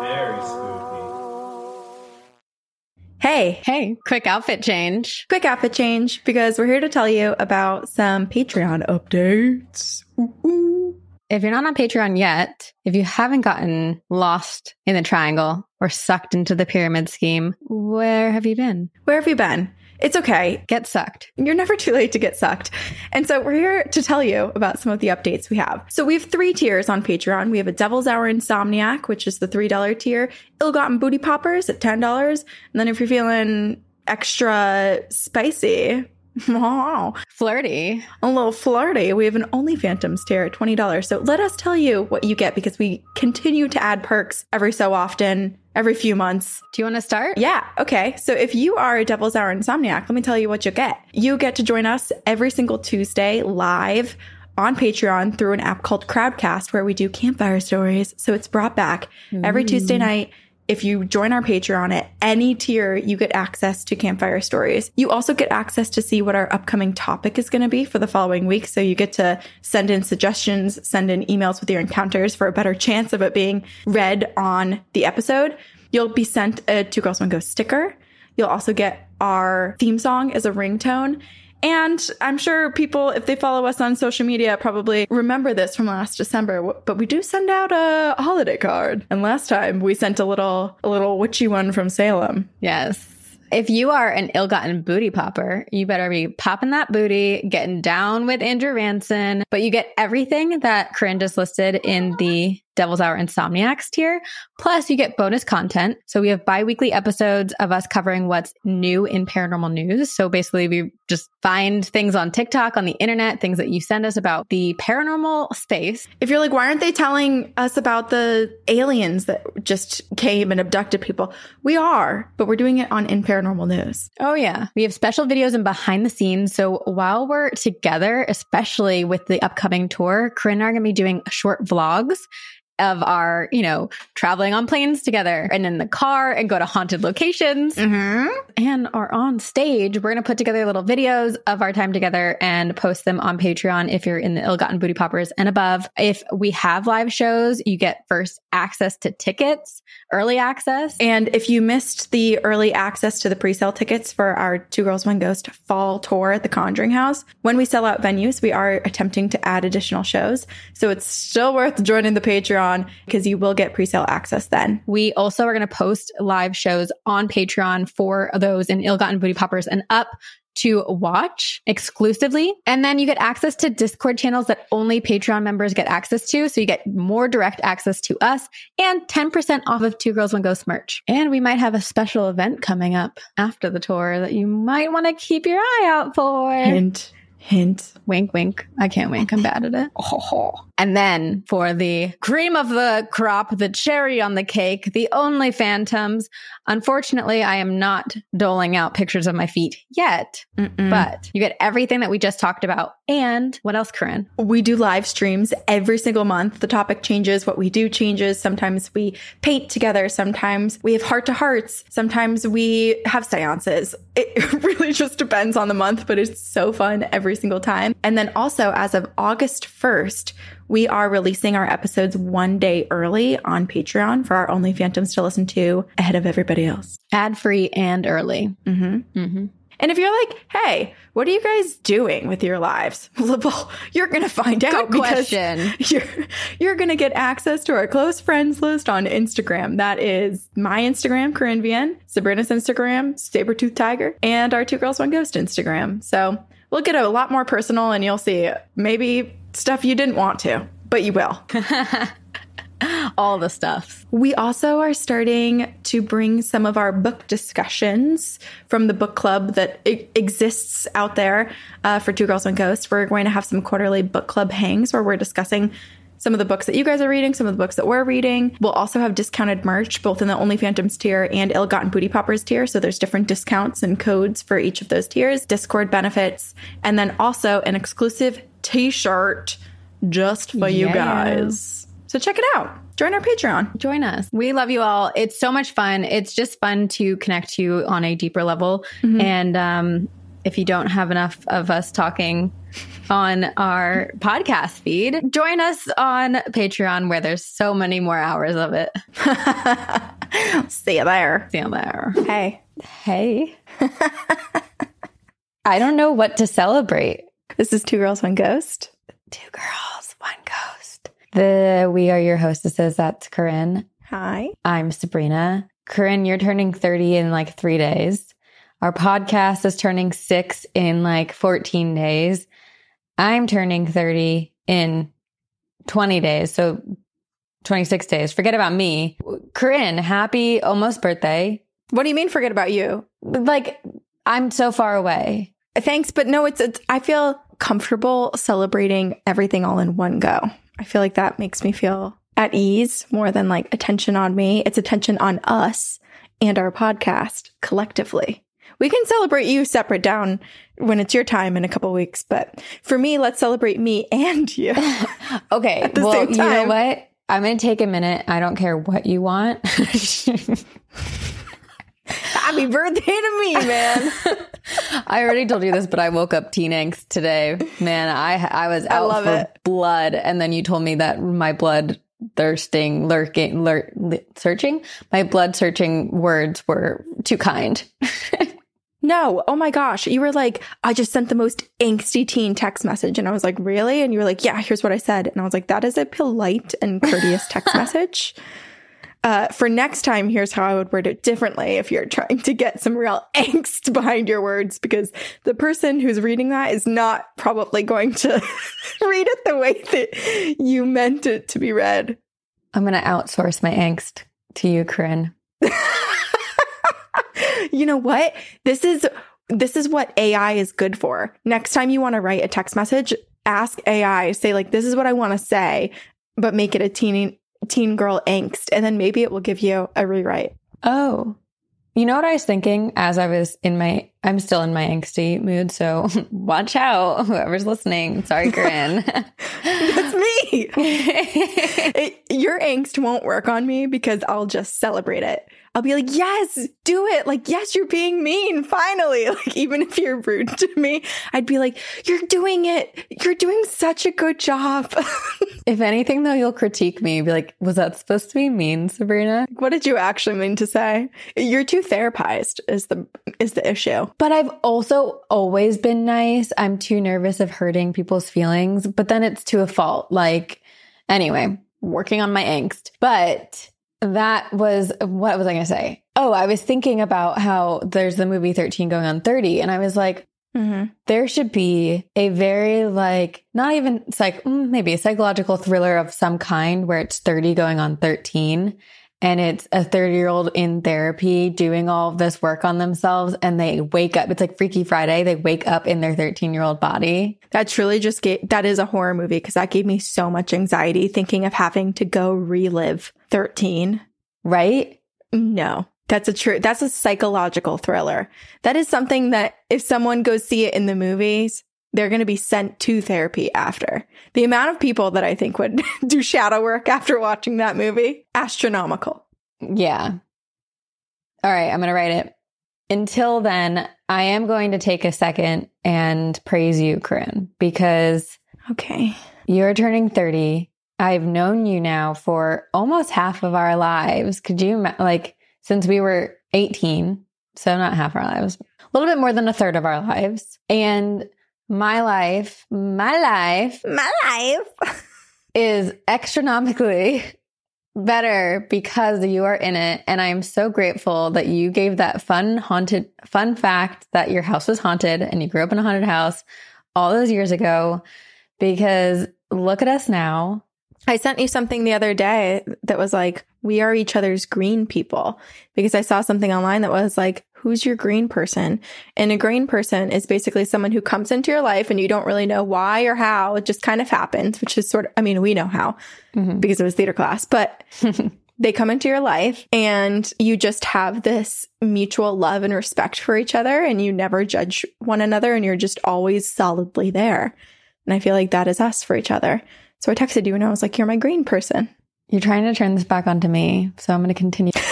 Very spooky. Hey, Hey, quick outfit change. quick outfit change because we're here to tell you about some Patreon updates. Ooh, ooh. If you're not on Patreon yet, if you haven't gotten lost in the triangle or sucked into the pyramid scheme, where have you been? Where have you been? It's okay. Get sucked. You're never too late to get sucked. And so we're here to tell you about some of the updates we have. So we have three tiers on Patreon. We have a Devil's Hour Insomniac, which is the $3 tier, Ill Gotten Booty Poppers at $10. And then if you're feeling extra spicy, a Flirty. A little flirty, we have an Only Phantoms tier at $20. So let us tell you what you get because we continue to add perks every so often, every few months. Do you want to start? Yeah. Okay. So if you are a Devil's Hour Insomniac, let me tell you what you get. You get to join us every single Tuesday live on Patreon through an app called Crowdcast where we do campfire stories. So it's brought back every Tuesday night. If you join our Patreon at any tier, you get access to campfire stories. You also get access to see what our upcoming topic is going to be for the following week. So you get to send in suggestions, send in emails with your encounters for a better chance of it being read on the episode. You'll be sent a Two Girls One Ghost sticker. You'll also get our theme song as a ringtone. And I'm sure people, if they follow us on social media, probably remember this from last December. But we do send out a holiday card. And last time we sent a little, a little witchy one from Salem. Yes. If you are an ill-gotten booty popper, you better be popping that booty, getting down with Andrew Ranson. But you get everything that Corinne just listed in the Devil's Hour Insomniacs tier. Plus, you get bonus content. So we have bi-weekly episodes of us covering what's new in paranormal news. So basically, we just find things on TikTok, on the internet, things that you send us about the paranormal space. If you're like, why aren't they telling us about the aliens that just came and abducted people? We are, but we're doing it on In Paranormal News. Oh, yeah. We have special videos and behind the scenes. So while we're together, especially with the upcoming tour, Corinne and I are going to be doing short vlogs of our, you know, traveling on planes together and in the car and go to haunted locations Mm-hmm. and are on stage. We're going to put together little videos of our time together and post them on Patreon if you're in the Ill Gotten Booty Poppers and above. If we have live shows, you get first access to tickets, early access. And if you missed the early access to the pre-sale tickets for our Two Girls One Ghost fall tour at the Conjuring House, when we sell out venues, we are attempting to add additional shows. So it's still worth joining the Patreon because you will get pre-sale access then. We also are going to post live shows on Patreon for those in Ill Gotten Booty Poppers and up to watch exclusively. And then you get access to Discord channels that only Patreon members get access to. So you get more direct access to us and 10% off of Two Girls One Ghost merch. And we might have a special event coming up after the tour that you might want to keep your eye out for. Hint, hint. Wink, wink. I can't wink. I'm bad at it. Oh, And then for the cream of the crop, the cherry on the cake, the only phantoms. Unfortunately, I am not doling out pictures of my feet yet, Mm-mm. but you get everything that we just talked about. And what else, Corinne? We do live streams every single month. The topic changes, what we do changes. Sometimes we paint together. Sometimes we have heart to hearts. Sometimes we have seances. It really just depends on the month, but it's so fun every single time. And then also, as of August 1st, we are releasing our episodes one day early on Patreon for our Only Phantoms to listen to ahead of everybody else. Ad free and early. Mm-hmm. Mm-hmm. And if you're like, hey, what are you guys doing with your lives? Well, you're going to find out Good because question. you're, you're going to get access to our close friends list on Instagram. That is my Instagram, Corinne Vienne, Sabrina's Instagram, Sabertooth Tiger, and our Two Girls One Ghost Instagram. So we'll get a lot more personal and you'll see maybe stuff you didn't want to, but you will. All the stuff. We also are starting to bring some of our book discussions from the book club that exists out there uh, for Two Girls One Ghost. We're going to have some quarterly book club hangs where we're discussing some of the books that you guys are reading, some of the books that we're reading. We'll also have discounted merch both in the Only Phantoms tier and Ill Gotten Booty Poppers tier. So there's different discounts and codes for each of those tiers, Discord benefits, and then also an exclusive t shirt just for you guys. So check it out. Join our Patreon. Join us. We love you all. It's so much fun. It's just fun to connect you on a deeper level. And um, if you don't have enough of us talking on our podcast feed, join us on Patreon where there's so many more hours of it. See you there. See you there. Hey, Hey. I don't know what to celebrate. This is Two Girls, One Ghost. Two girls, one ghost. The we are your hostesses. That's Corinne. Hi. I'm Sabrina. Corinne, you're turning 30 in like three days. Our podcast is turning six in like 14 days. I'm turning 30 in 20 days. So 26 days. Forget about me. Corinne, happy almost birthday. What do you mean forget about you? Like, I'm so far away. Thanks, but no, it's, it's I feel comfortable celebrating everything all in one go. I feel like that makes me feel at ease more than like attention on me. It's attention on us and our podcast collectively. We can celebrate you separate down when it's your time in a couple weeks, but for me, let's celebrate me and you. Okay. well, you know what? I'm going to take a minute. I don't care what you want. Happy birthday to me, man. I already told you this, but I woke up teen angst today. Man, I I was out love for it. blood, and then you told me that my blood thirsting, lurking, lur, searching, my blood searching words were too kind. No, oh my gosh. You were like, I just sent the most angsty teen text message. And I was like, really? And you were like, yeah, here's what I said. And I was like, that is a polite and courteous text message. Uh, for next time, here's how I would word it differently if you're trying to get some real angst behind your words, because the person who's reading that is not probably going to read it the way that you meant it to be read. I'm gonna outsource my angst to you, Corinne. you know what? This is this is what AI is good for. Next time you want to write a text message, ask AI, say like this is what I want to say, but make it a teen teen girl angst and then maybe it will give you a rewrite. Oh, you know what I was thinking as I was in my, I'm still in my angsty mood. So watch out, whoever's listening. Sorry, Corinne. That's me. It- your angst won't work on me because I'll just celebrate it. I'll be like, yes, do it. Like, yes, you're being mean. Finally. Like, even if you're rude to me, I'd be like, you're doing it. You're doing such a good job. if anything, though, you'll critique me. Be like, was that supposed to be mean, Sabrina? what did you actually mean to say? You're too therapized is the is the issue. But I've also always been nice. I'm too nervous of hurting people's feelings, but then it's to a fault. Like, anyway, working on my angst. But that was what was I going to say? Oh, I was thinking about how there's the movie 13 going on 30. And I was like, Mm-hmm. there should be a very like not even psych mm, maybe a psychological thriller of some kind where it's 30 going on 13 and it's a 30 year old in therapy doing all this work on themselves and they wake up it's like freaky friday they wake up in their 13 year old body That truly just gave that is a horror movie because that gave me so much anxiety thinking of having to go relive 13. right No. That's a true that's a psychological thriller. That is something that if someone goes see it in the movies, they're going to be sent to therapy after. The amount of people that I think would do shadow work after watching that movie, astronomical. yeah all right i'm gonna write it until then i am going to take a second and praise you corinne because Okay. You're turning 30. I've known you now for almost half of our lives. Could you, like, since we were 18, so not half our lives, a little bit more than a third of our lives. And my life, my life My life. is astronomically better because you are in it. And I am so grateful that you gave that fun, haunted, fun fact that your house was haunted and you grew up in a haunted house all those years ago because look at us now. I sent you something the other day that was like, we are each other's green people because I saw something online that was like, who's your green person? And a green person is basically someone who comes into your life and you don't really know why or how. It just kind of happens, which is sort of, I mean, we know how Mhm. because it was theater class, but they come into your life and you just have this mutual love and respect for each other and you never judge one another and you're just always solidly there. And I feel like that is us for each other. So I texted you and I was like, You're my green person. You're trying to turn this back onto me, so I'm going to continue.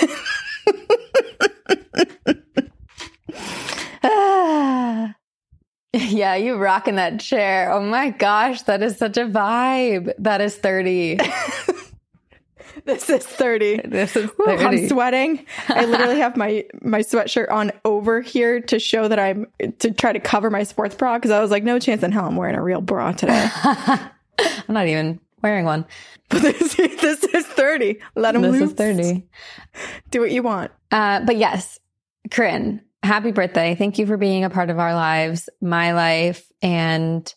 Ah. yeah, you rocking that chair. Oh my gosh, that is such a vibe. That is 30. This is 30. This is Whew, 30. I'm sweating. I literally have my my sweatshirt on over here to show that I'm to try to cover my sports bra because I was like, no chance in hell I'm wearing a real bra today. I'm not even wearing one. but this, this is 30. Let them This loose. is 30. Do what you want. Uh, but yes, Corinne, happy birthday. Thank you for being a part of our lives, my life. And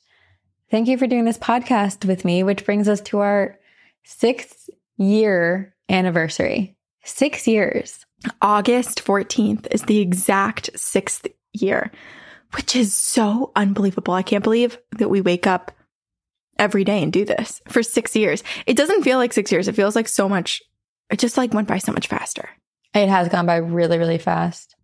thank you for doing this podcast with me, which brings us to our sixth year anniversary. Six years. August 14th is the exact sixth year, which is so unbelievable. I can't believe that we wake up every day and do this for six years. It doesn't feel like six years. It feels like so much, it just like went by so much faster It has gone by really, really fast.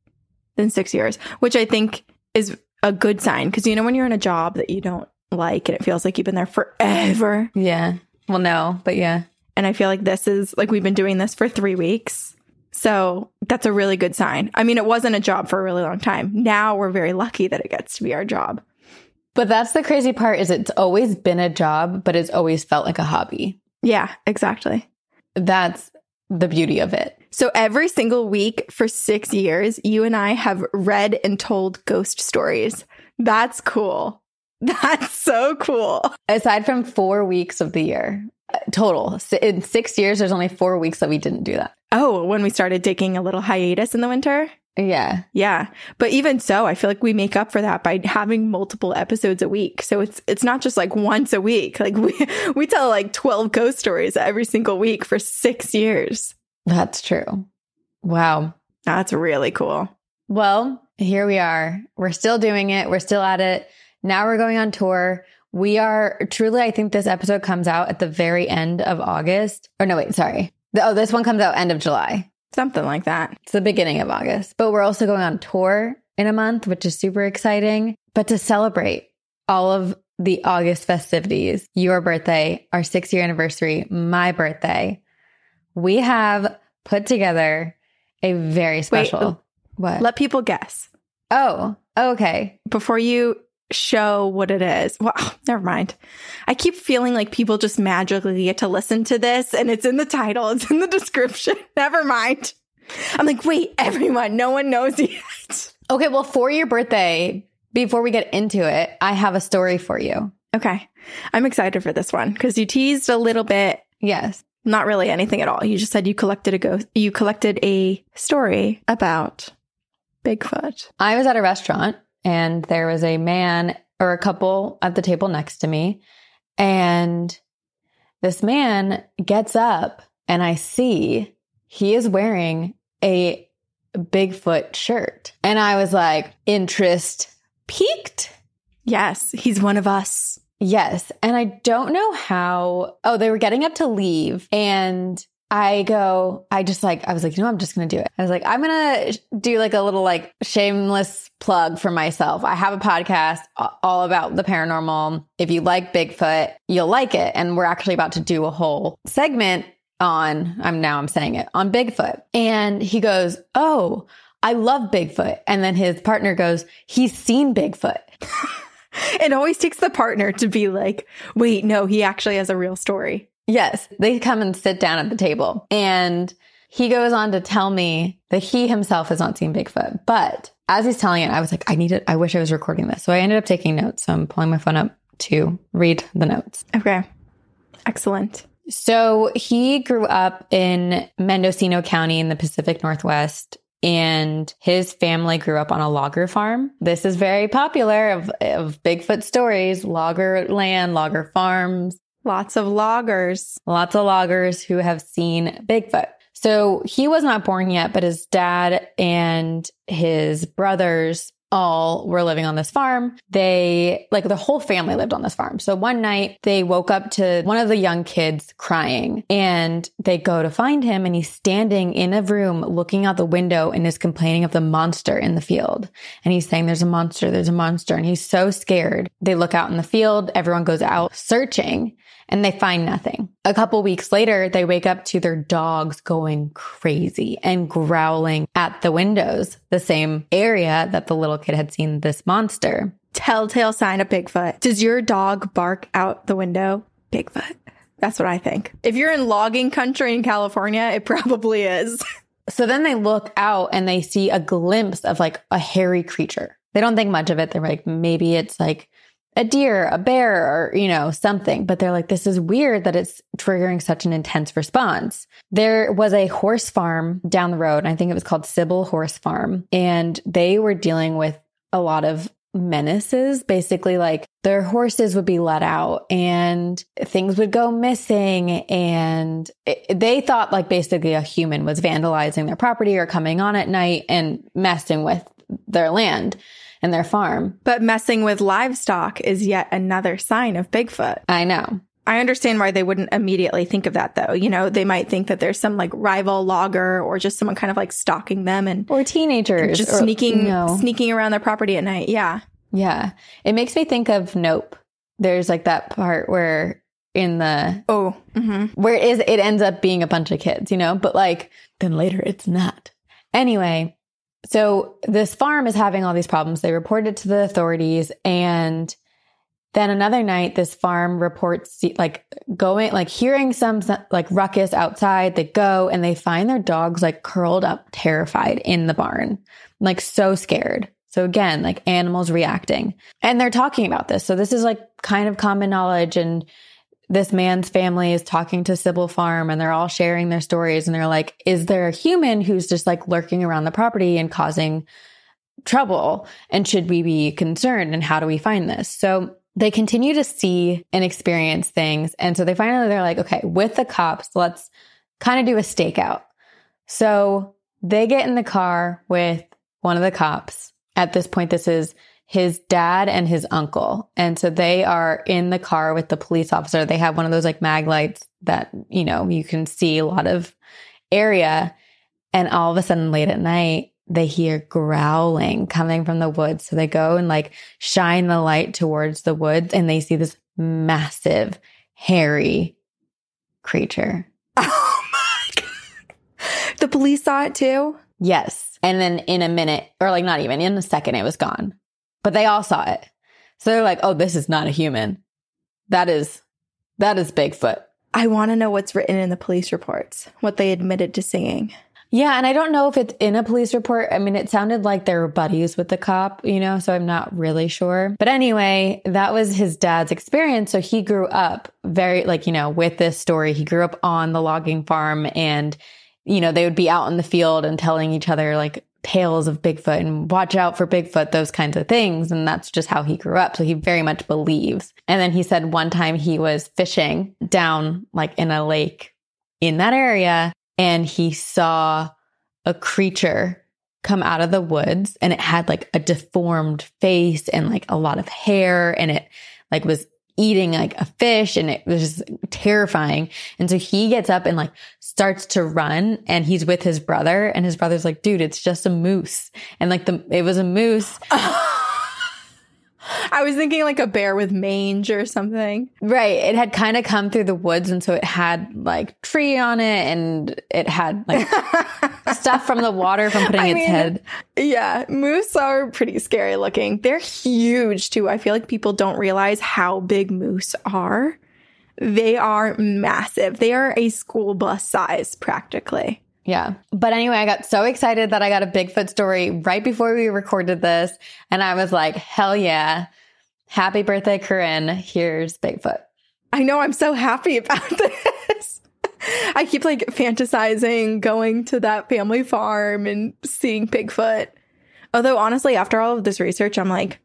than six years, which I think is a good sign. Cause you know, when you're in a job that you don't like and it feels like you've been there forever. Yeah. Well, no, but yeah. And I feel like this is like we've been doing this for three weeks. So that's a really good sign. I mean, it wasn't a job for a really long time. Now we're very lucky that it gets to be our job. But that's the crazy part is it's always been a job, but it's always felt like a hobby. Yeah, exactly. That's the beauty of it. So every single week for six years, you and I have read and told ghost stories. That's cool. That's so cool. Aside from four weeks of the year uh, total, in six years, there's only four weeks that we didn't do that. Oh, when we started taking a little hiatus in the winter. Yeah. Yeah. But even so, I feel like we make up for that by having multiple episodes a week. So it's it's not just like once a week. Like we we tell like 12 ghost stories every single week for 6 years. That's true. Wow. That's really cool. Well, here we are. We're still doing it. We're still at it. Now we're going on tour. We are truly, I think this episode comes out at the very end of August. Or no, wait, sorry. The- Oh, this one comes out end of July. Something like that. It's the beginning of August. But we're also going on tour in a month, which is super exciting. But to celebrate all of the August festivities, your birthday, our six year anniversary, my birthday, we have put together a very special. Oh, what? Let people guess. oh, okay. Before you show what it is. Well, never mind. I keep feeling like people just magically get to listen to this and it's in the title, it's in the description. never mind. I'm like, wait, everyone, no one knows yet. Okay. Well, for your birthday, before we get into it, I have a story for you. Okay. I'm excited for this one because you teased a little bit, Yes. not really anything at all. You just said you collected a ghost, you collected a story about Bigfoot. I was at a restaurant and there was a man or a couple at the table next to me. And this man gets up and I see he is wearing a Bigfoot shirt. And I was like, interest peaked. Yes, he's one of us. Yes. And I don't know how. Oh, they were getting up to leave. And I go, I just like, I was like, you know, I'm just going to do it. I was like, I'm going to do like a little like shameless plug for myself. I have a podcast all about the paranormal. If you like Bigfoot, you'll like it. And we're actually about to do a whole segment on, I'm now I'm saying it, on Bigfoot. And he goes, Oh, I love Bigfoot. And then his partner goes, He's seen Bigfoot. It always takes the partner to be like, wait, no, he actually has a real story. Yes, they come and sit down at the table. And he goes on to tell me that he himself has not seen Bigfoot. But as he's telling it, I was like, I need it. I wish I was recording this. So I ended up taking notes. So I'm pulling my phone up to read the notes. Okay. Excellent. So he grew up in Mendocino County in the Pacific Northwest. And his family grew up on a logger farm. This is very popular of, of Bigfoot stories, logger land, logger farms. Lots of loggers. lots of loggers who have seen Bigfoot. So he was not born yet, but his dad and his brothers all were living on this farm. They, like the whole family lived on this farm. So one night they woke up to one of the young kids crying and they go to find him and he's standing in a room looking out the window and is complaining of the monster in the field. And he's saying, there's a monster, there's a monster. And he's so scared. They look out in the field. Everyone goes out searching and they find nothing. A couple weeks later, they wake up to their dogs going crazy and growling at the windows, the same area that the little kid had seen this monster. Telltale sign of Bigfoot. Does your dog bark out the window? Bigfoot. That's what I think. If you're in logging country in California, it probably is. So then they look out and they see a glimpse of like a hairy creature. They don't think much of it. They're like, maybe it's like a deer, a bear, or, you know, something. But they're like, this is weird that it's triggering such an intense response. There was a horse farm down the road. I think it was called Sybil Horse Farm. And they were dealing with a lot of menaces. Basically, like their horses would be let out and things would go missing. And it, they thought like basically a human was vandalizing their property or coming on at night and messing with their land and their farm. But messing with livestock is yet another sign of Bigfoot. I know. I understand why they wouldn't immediately think of that though. You know, they might think that there's some like rival logger or just someone kind of like stalking them and Or teenagers. just or, sneaking know. sneaking around their property at night. Yeah. Yeah. It makes me think of Nope. There's like that part where in the Oh. hmm where it is it ends up being a bunch of kids, you know, but like then later it's not. Anyway, so this farm is having all these problems. They report it to the authorities and then another night this farm reports like going like hearing some like ruckus outside. They go and they find their dogs like curled up terrified in the barn. Like so scared. So again, like animals reacting. And they're talking about this. So this is like kind of common knowledge and this man's family is talking to Sybil Farm and they're all sharing their stories and they're like, is there a human who's just like lurking around the property and causing trouble? And should we be concerned? And how do we find this? So they continue to see and experience things. And so they finally, they're like, okay, with the cops, let's kind of do a stakeout. So they get in the car with one of the cops. At this point, this is his dad and his uncle. And so they are in the car with the police officer. They have one of those like mag lights that, you know, you can see a lot of area. And all of a sudden, late at night, they hear growling coming from the woods. So they go and like shine the light towards the woods and they see this massive, hairy creature. Oh my god. The police saw it too. Yes. And then in a minute, or like not even in a second, it was gone. But they all saw it. So they're like, oh, this is not a human. That is, that is Bigfoot. I want to know what's written in the police reports, what they admitted to seeing. Yeah. And I don't know if it's in a police report. I mean, it sounded like they were buddies with the cop, you know, so I'm not really sure. But anyway, that was his dad's experience. So he grew up very, like, you know, with this story. He grew up on the logging farm and, you know, they would be out in the field and telling each other like tales of Bigfoot and watch out for Bigfoot, those kinds of things. And that's just how he grew up. So he very much believes. And then he said one time he was fishing down like in a lake in that area and he saw a creature come out of the woods and it had like a deformed face and like a lot of hair and it like was eating like a fish and it was just terrifying. And so he gets up and like starts to run and he's with his brother and his brother's like, dude, it's just a moose. And like the, it was a moose. I was thinking like a bear with mange or something. Right. It had kind of come through the woods. And so it had like tree on it and it had like stuff from the water from putting I its mean, head. Yeah, moose are pretty scary looking. They're huge too. I feel like people don't realize how big moose are. They are massive. They are a school bus size practically. Yeah. But anyway, I got so excited that I got a Bigfoot story right before we recorded this. And I was like, hell yeah. Happy birthday, Corinne. Here's Bigfoot. I know I'm so happy about this. I keep like fantasizing going to that family farm and seeing Bigfoot. Although honestly, after all of this research, I'm like,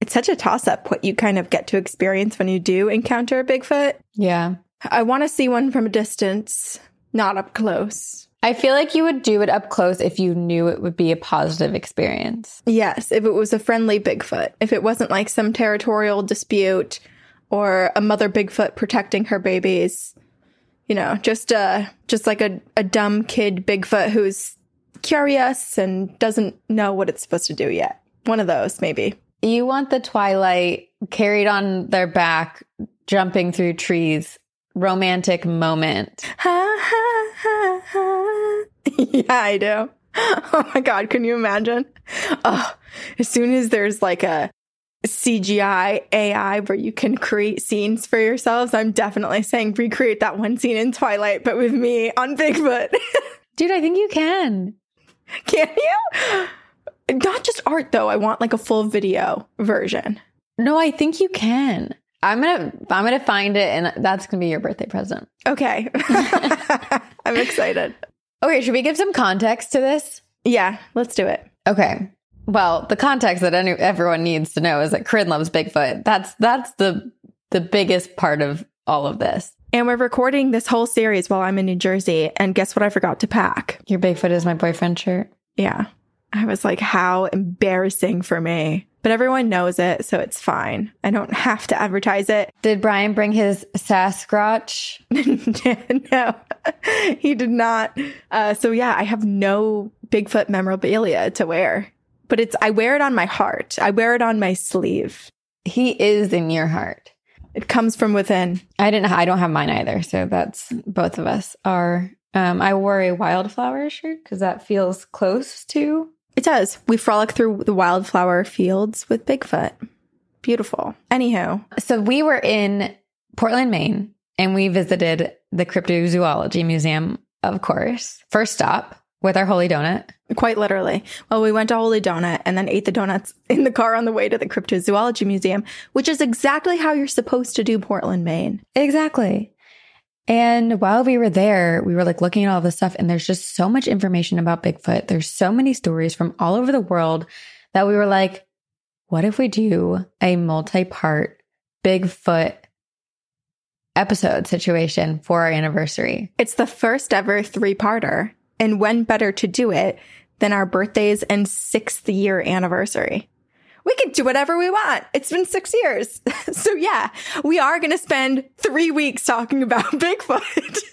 it's such a toss up what you kind of get to experience when you do encounter a Bigfoot. Yeah. I want to see one from a distance, not up close. I feel like you would do it up close if you knew it would be a positive experience. Yes, if it was a friendly Bigfoot. If it wasn't like some territorial dispute or a mother Bigfoot protecting her babies. You know, just a just like a, a dumb kid Bigfoot who's curious and doesn't know what it's supposed to do yet. One of those, maybe. You want the Twilight carried on their back, jumping through trees romantic moment. Ha, ha, ha, ha. yeah, I do. Oh my God, can you imagine? Oh, as soon as there's like a CGI AI where you can create scenes for yourselves, I'm definitely saying recreate that one scene in Twilight, but with me on Bigfoot. Dude, I think you can. can you? Not just art though. I want like a full video version. No, I think you can. I'm gonna I'm gonna find it and that's gonna be your birthday present. Okay. I'm excited. Okay, should we give some context to this? Yeah, let's do it. Okay. Well, the context that any, everyone needs to know is that Corinne loves Bigfoot. That's that's the the biggest part of all of this. And we're recording this whole series while I'm in New Jersey. And guess what I forgot to pack? Your Bigfoot is my boyfriend shirt. Yeah. I was like, how embarrassing for me. But everyone knows it, so it's fine. I don't have to advertise it. Did Brian bring his Sasquatch? no, he did not. Uh, so yeah, I have no Bigfoot memorabilia to wear, but it's, I wear it on my heart. I wear it on my sleeve. He is in your heart. It comes from within. I didn't. I don't have mine either. So that's both of us are. Um, I wore a wildflower shirt because that feels close to It does. We frolic through the wildflower fields with Bigfoot. Beautiful. Anywho, So we were in Portland, Maine, and we visited the Cryptozoology Museum, of course. First stop with our holy donut. quite literally. Well, we went to Holy Donut and then ate the donuts in the car on the way to the Cryptozoology Museum, which is exactly how you're supposed to do Portland, Maine. Exactly. And while we were there, we were like looking at all this stuff, and there's just so much information about Bigfoot. There's so many stories from all over the world that we were like, what if we do a multi part Bigfoot episode situation for our anniversary? It's the first ever three parter. And when better to do it than our birthdays and sixth year anniversary? We can do whatever we want. It's been six years. so yeah, we are going to spend three weeks talking about Bigfoot.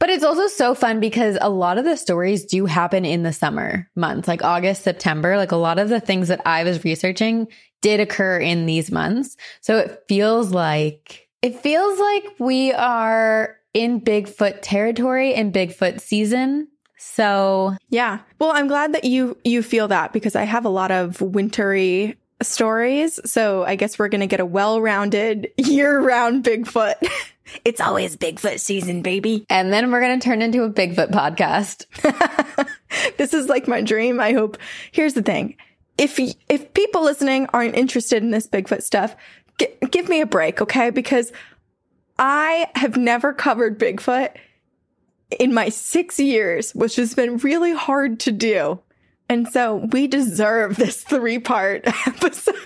But it's also so fun because a lot of the stories do happen in the summer months, like August, September. Like a lot of the things that I was researching did occur in these months. So it feels like, it feels like we are in Bigfoot territory and Bigfoot season. So Yeah. Well, I'm glad that you you feel that because I have a lot of wintry stories. So I guess we're going to get a well-rounded year-round Bigfoot. it's always Bigfoot season, baby. And then we're going to turn into a Bigfoot podcast. this is like my dream. I hope. Here's the thing. If if people listening aren't interested in this Bigfoot stuff, gi- give me a break, okay? Because I have never covered Bigfoot in my 6 years, which has been really hard to do. And so we deserve this three-part episode.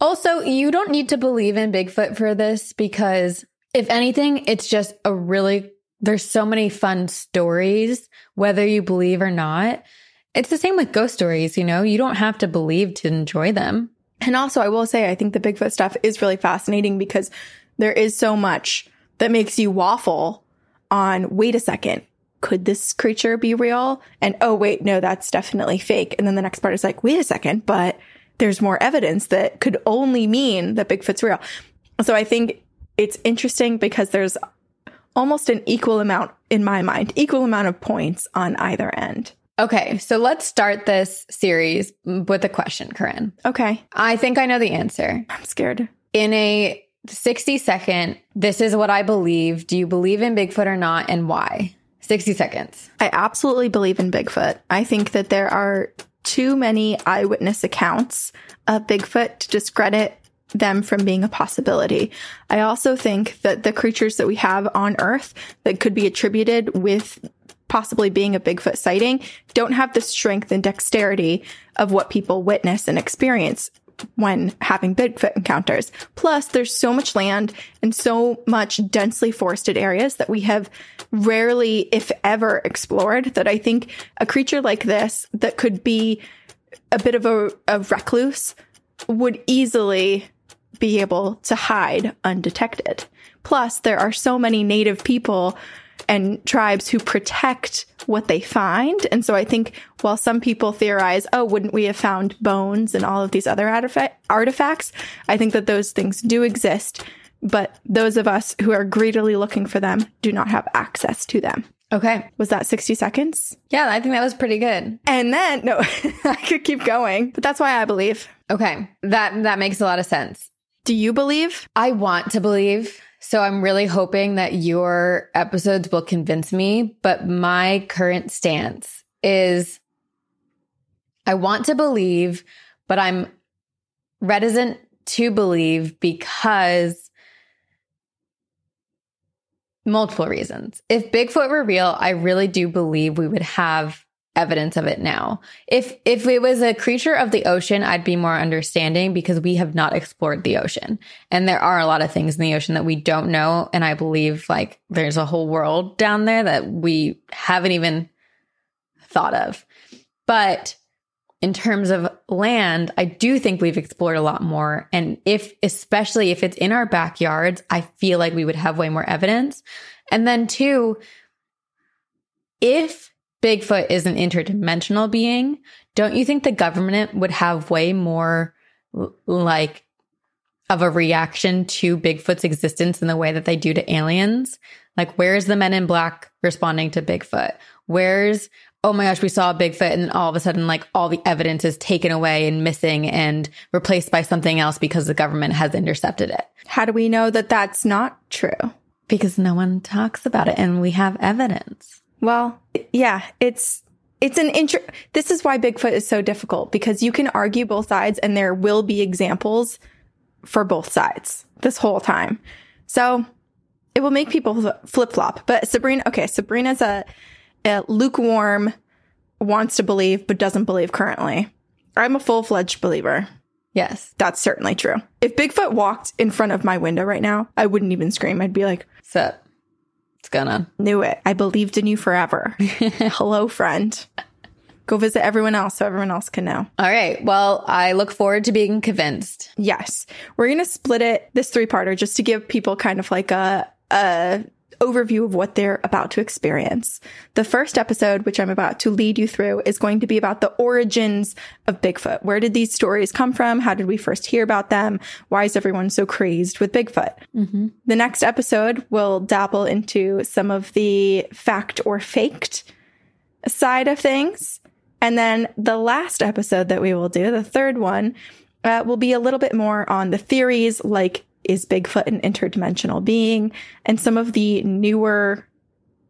Also, you don't need to believe in Bigfoot for this because if anything, it's just a really, there's so many fun stories, whether you believe or not. It's the same with ghost stories, you know, you don't have to believe to enjoy them. And also, I will say, I think the Bigfoot stuff is really fascinating because there is so much that makes you waffle on, wait a second, could this creature be real? And oh, wait, no, that's definitely fake. And then the next part is like, wait a second, but there's more evidence that could only mean that Bigfoot's real. So I think it's interesting because there's almost an equal amount, in my mind, equal amount of points on either end. Okay, so let's start this series with a question, Corinne. Okay. I think I know the answer. I'm scared. In a 60 second, this is what I believe. Do you believe in Bigfoot or not, and why? 60 seconds. I absolutely believe in Bigfoot. I think that there are too many eyewitness accounts of Bigfoot to discredit them from being a possibility. I also think that the creatures that we have on Earth that could be attributed with possibly being a Bigfoot sighting don't have the strength and dexterity of what people witness and experience when having Bigfoot encounters. Plus, there's so much land and so much densely forested areas that we have rarely, if ever, explored that I think a creature like this that could be a bit of a, a recluse would easily be able to hide undetected. Plus, there are so many native people and tribes who protect what they find. And so I think while some people theorize, oh, wouldn't we have found bones and all of these other artifacts? I think that those things do exist but those of us who are greedily looking for them do not have access to them. Okay. Was that 60 seconds? Yeah, I think that was pretty good. And then, no, I could keep going, but that's why I believe. Okay. That that makes a lot of sense. Do you believe? I want to believe. So I'm really hoping that your episodes will convince me, but my current stance is I want to believe, but I'm reticent to believe because multiple reasons. If Bigfoot were real, I really do believe we would have evidence of it now. If if it was a creature of the ocean, I'd be more understanding because we have not explored the ocean. And there are a lot of things in the ocean that we don't know and I believe like there's a whole world down there that we haven't even thought of. But in terms of land, I do think we've explored a lot more. And if, especially if it's in our backyards, I feel like we would have way more evidence. And then, two, if Bigfoot is an interdimensional being, don't you think the government would have way more like of a reaction to Bigfoot's existence in the way that they do to aliens? Like, where's the men in black responding to Bigfoot? Where's oh my gosh, we saw a Bigfoot and all of a sudden like all the evidence is taken away and missing and replaced by something else because the government has intercepted it. How do we know that that's not true? Because no one talks about it and we have evidence. Well, yeah, it's it's an intro. This is why Bigfoot is so difficult because you can argue both sides and there will be examples for both sides this whole time. So it will make people flip flop. But Sabrina, okay, Sabrina's a uh, lukewarm, wants to believe, but doesn't believe currently. I'm a full fledged believer. Yes. That's certainly true. If Bigfoot walked in front of my window right now, I wouldn't even scream. I'd be like, So, what's gonna. Knew it. I believed in you forever. Hello, friend. Go visit everyone else so everyone else can know. All right. Well, I look forward to being convinced. Yes. We're going to split it, this three parter, just to give people kind of like a, a overview of what they're about to experience. The first episode, which I'm about to lead you through, is going to be about the origins of Bigfoot. Where did these stories come from? How did we first hear about them? Why is everyone so crazed with Bigfoot? Mm-hmm. The next episode will dabble into some of the fact or faked side of things. And then the last episode that we will do, the third one, uh, will be a little bit more on the theories like is Bigfoot an interdimensional being? And some of the newer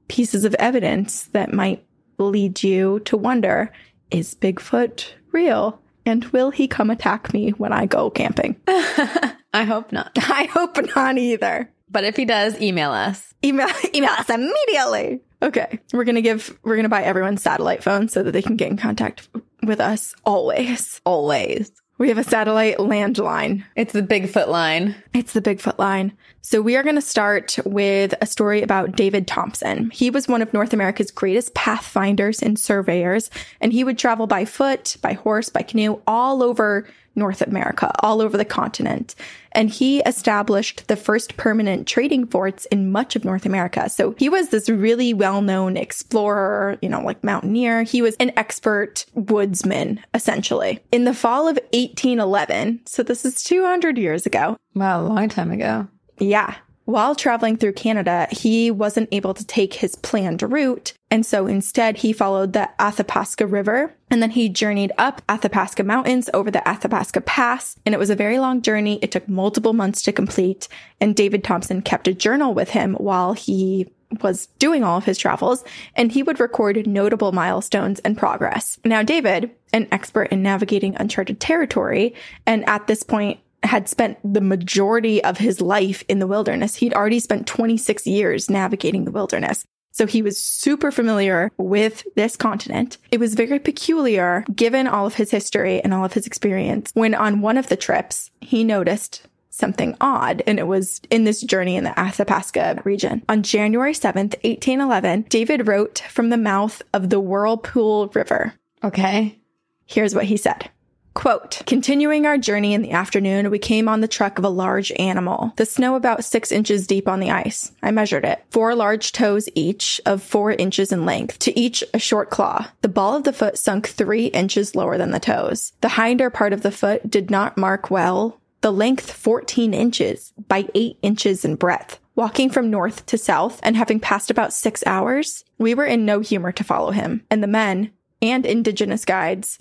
pieces of evidence that might lead you to wonder is Bigfoot real? And will he come attack me when I go camping? I hope not. I hope not either. But if he does, email us. Email email us immediately. Okay. We're gonna give we're gonna buy everyone satellite phones so that they can get in contact with us always. Always. We have a satellite landline. It's the Bigfoot line. It's the Bigfoot line. So we are going to start with a story about David Thompson. He was one of North America's greatest pathfinders and surveyors, and he would travel by foot, by horse, by canoe all over North America, all over the continent. And he established the first permanent trading forts in much of North America. So he was this really well known explorer, you know, like mountaineer. He was an expert woodsman, essentially. In the fall of 1811, so this is 200 years ago. Wow, a long time ago. Yeah. While traveling through Canada, he wasn't able to take his planned route. And so instead, he followed the Athabasca River and then he journeyed up Athabasca Mountains over the Athabasca Pass. And it was a very long journey. It took multiple months to complete. And David Thompson kept a journal with him while he was doing all of his travels and he would record notable milestones and progress. Now, David, an expert in navigating uncharted territory, and at this point had spent the majority of his life in the wilderness. He'd already spent 26 years navigating the wilderness. So he was super familiar with this continent. It was very peculiar given all of his history and all of his experience when on one of the trips he noticed something odd, and it was in this journey in the Athabasca region. On January 7th, 1811, David wrote from the mouth of the Whirlpool River. Okay. Here's what he said. Quote, continuing our journey in the afternoon, we came on the truck of a large animal, the snow about six inches deep on the ice. I measured it. Four large toes each of four inches in length, to each a short claw. The ball of the foot sunk three inches lower than the toes. The hinder part of the foot did not mark well the length 14 inches by 8 inches in breadth. Walking from north to south and having passed about six hours, we were in no humor to follow him. And the men and indigenous guides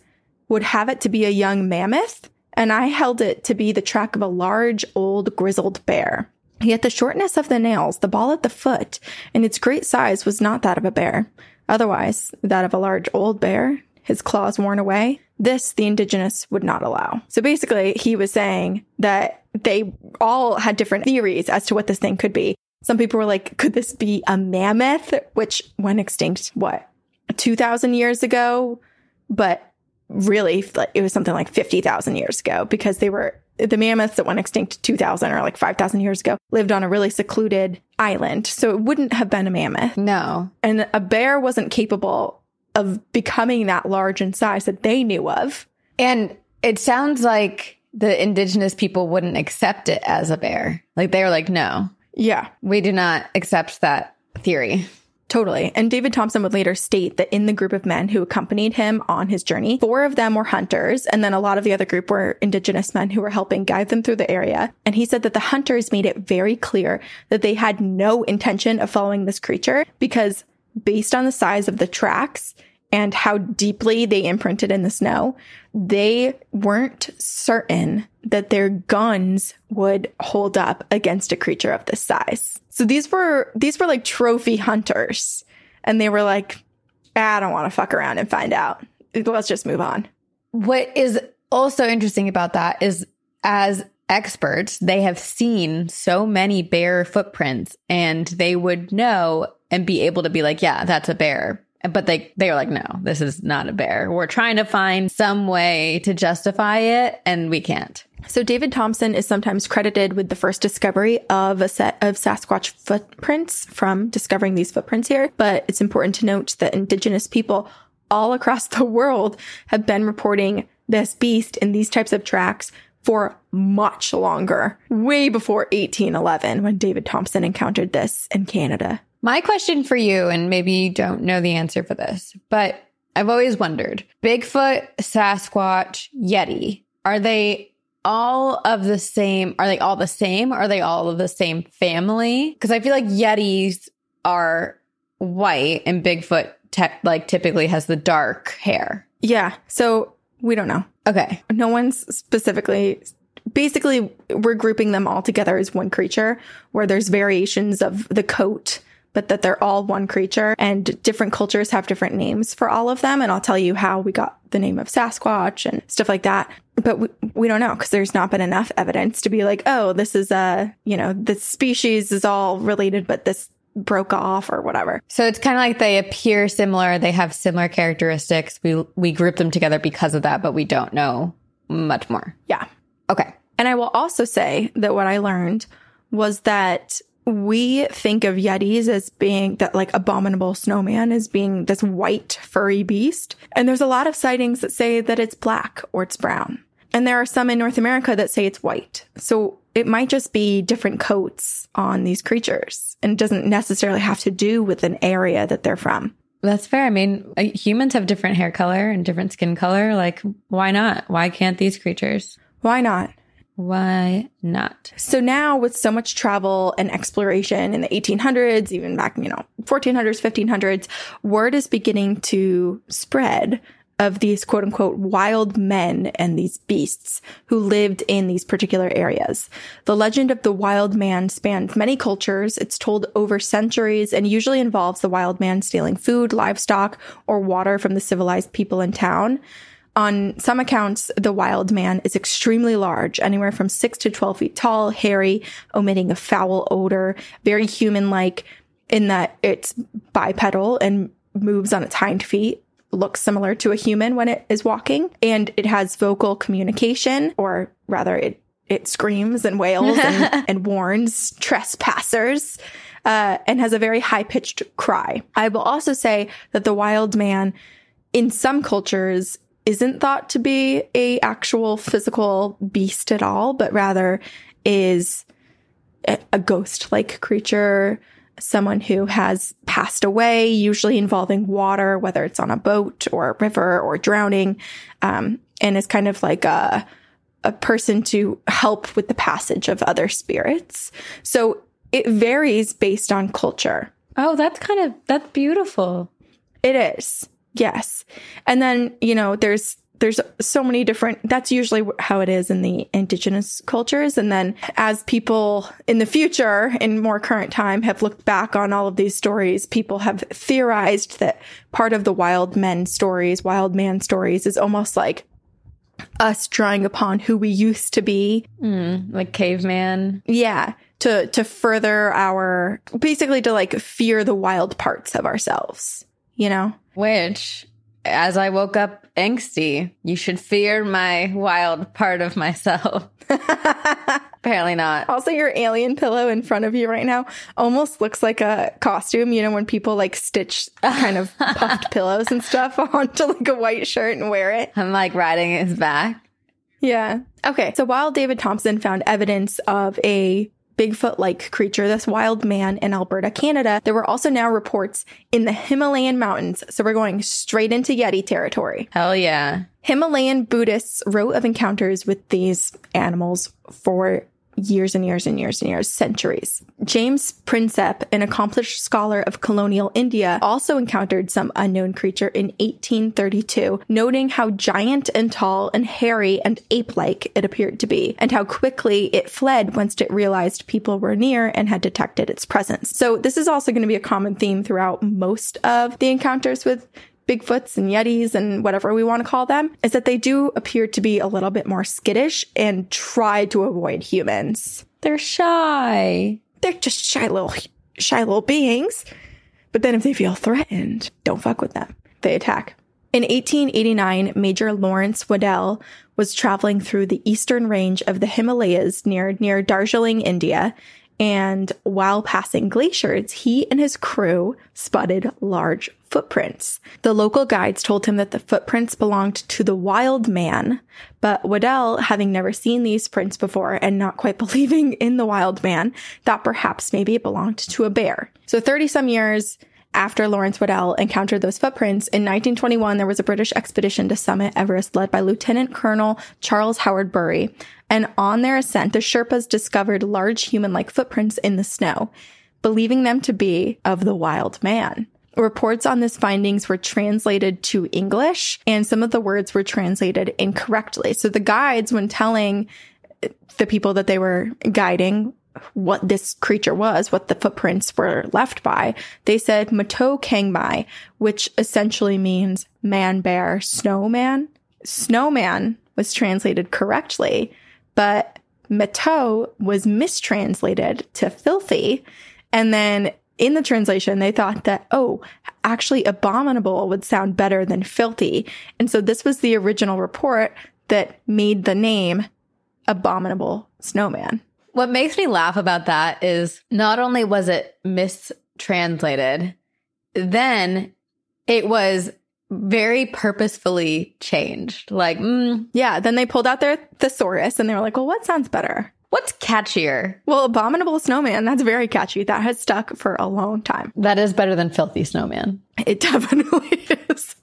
would have it to be a young mammoth, and I held it to be the track of a large, old, grizzled bear. Yet the shortness of the nails, the ball at the foot, and its great size was not that of a bear. Otherwise, that of a large old bear, his claws worn away. This the indigenous would not allow. So basically, he was saying that they all had different theories as to what this thing could be. Some people were like, could this be a mammoth, which went extinct, what, 2000 years ago? But really, it was something like 50,000 years ago because they were the mammoths that went extinct 2000 or like 5,000 years ago lived on a really secluded island. So it wouldn't have been a mammoth. No. And a bear wasn't capable of becoming that large in size that they knew of. And it sounds like the indigenous people wouldn't accept it as a bear. Like they were like, no, Yeah, we do not accept that theory. Totally. And David Thompson would later state that in the group of men who accompanied him on his journey, four of them were hunters, and then a lot of the other group were indigenous men who were helping guide them through the area. And he said that the hunters made it very clear that they had no intention of following this creature because based on the size of the tracks and how deeply they imprinted in the snow, they weren't certain that their guns would hold up against a creature of this size. So these were these were like trophy hunters and they were like "Ah, I don't want to fuck around and find out. Let's just move on. What is also interesting about that is as experts, they have seen so many bear footprints and they would know and be able to be like, yeah, that's a bear. But they they are like, no, this is not a bear. We're trying to find some way to justify it and we can't. So David Thompson is sometimes credited with the first discovery of a set of Sasquatch footprints from discovering these footprints here, but it's important to note that indigenous people all across the world have been reporting this beast in these types of tracks for much longer, way before 1811 when David Thompson encountered this in Canada. My question for you, and maybe you don't know the answer for this, but I've always wondered Bigfoot, Sasquatch, Yeti, are they all of the same? Are they all the same? Are they all of the same family? Because I feel like Yetis are white and Bigfoot te- like typically has the dark hair. Yeah, so we don't know. Okay. no one's specifically basically we're grouping them all together as one creature where there's variations of the coat but that they're all one creature and different cultures have different names for all of them and i'll tell you how we got the name of sasquatch and stuff like that but we, we don't know because there's not been enough evidence to be like oh this is a you know this species is all related but this broke off or whatever So it's kind of like they appear similar. They have similar characteristics. We we group them together because of that, but we don't know much more. yeah Okay. And I will also say that what I learned was that we think of Yetis as being that like abominable snowman as being this white furry beast. And there's a lot of sightings that say that it's black or it's brown. And there are some in North America that say it's white. So it might just be different coats on these creatures and it doesn't necessarily have to do with an area that they're from. That's fair. I mean, uh, humans have different hair color and different skin color. Like, why not? Why can't these creatures? Why not? Why not? So now with so much travel and exploration in the 1800s, even back, you know, 1400s, 1500s, word is beginning to spread of these quote unquote wild men and these beasts who lived in these particular areas. The legend of the wild man spans many cultures. It's told over centuries and usually involves the wild man stealing food, livestock, or water from the civilized people in town. On some accounts, the wild man is extremely large, anywhere from six to 12 feet tall, hairy, omitting a foul odor, very human like in that it's bipedal and moves on its hind feet, looks similar to a human when it is walking, and it has vocal communication, or rather, it it screams and wails and, and warns trespassers. Uh, and has a very high pitched cry. I will also say that the wild man in some cultures isn't thought to be a actual physical beast at all, but rather is a, ghost-like creature, someone who has passed away, usually involving water, whether it's on a boat or a river or drowning, um, and is kind of like a a person to help with the passage of other spirits. So it varies based on culture. Oh, that's kind of that's beautiful. It is. Yes. And then, you know, there's there's so many different that's usually how it is in the indigenous cultures and then as people in the future in more current time have looked back on all of these stories people have theorized that part of the wild men stories wild man stories is almost like us drawing upon who we used to be Mm, like caveman. yeah to to further our basically to like fear the wild parts of ourselves you know Which, as I woke up angsty, you should fear my wild part of myself. Apparently not. Also, your alien pillow in front of you right now almost looks like a costume. You know, when people like stitch kind of puffed pillows and stuff onto like a white shirt and wear it. I'm like riding his back. Yeah. Okay. So while David Thompson found evidence of a Bigfoot like creature, this wild man in Alberta, Canada, there were also now reports in the Himalayan mountains. So we're going straight into Yeti territory. Hell yeah. Himalayan Buddhists wrote of encounters with these animals for years and years and years and years, centuries. James Prinsep, an accomplished scholar of colonial India, also encountered some unknown creature in 1832, noting how giant and tall and hairy and ape-like it appeared to be, and how quickly it fled once it realized people were near and had detected its presence. So this is also going to be a common theme throughout most of the encounters with Bigfoots and Yetis and whatever we want to call them, is that they do appear to be a little bit more skittish and try to avoid humans. They're shy. They're just shy little, shy little beings. But then if they feel threatened, don't fuck with them. They attack. In 1889, Major Lawrence Waddell was traveling through the eastern range of the Himalayas near, near Darjeeling, India. And while passing glaciers, he and his crew spotted large footprints. The local guides told him that the footprints belonged to the wild man, but Waddell, having never seen these prints before and not quite believing in the wild man, thought perhaps maybe it belonged to a bear. So 30 some years after Lawrence Waddell encountered those footprints, in 1921, there was a British expedition to summit Everest led by Lieutenant Colonel Charles Howard Bury. And on their ascent, the Sherpas discovered large human like footprints in the snow, believing them to be of the wild man. Reports on this findings were translated to English, and some of the words were translated incorrectly. So the guides, when telling the people that they were guiding what this creature was, what the footprints were left by, they said Mato Kangmai, which essentially means man bear snowman. Snowman was translated correctly, but Mato was mistranslated to filthy. And then in the translation, they thought that, oh, actually abominable would sound better than filthy. And so this was the original report that made the name abominable snowman. What makes me laugh about that is not only was it mistranslated, then it was very purposefully changed. Like, mm, Yeah, then they pulled out their thesaurus and they were like, well, what sounds better? What's catchier? Well, Abominable Snowman, that's very catchy. That has stuck for a long time. That is better than filthy snowman. It definitely is.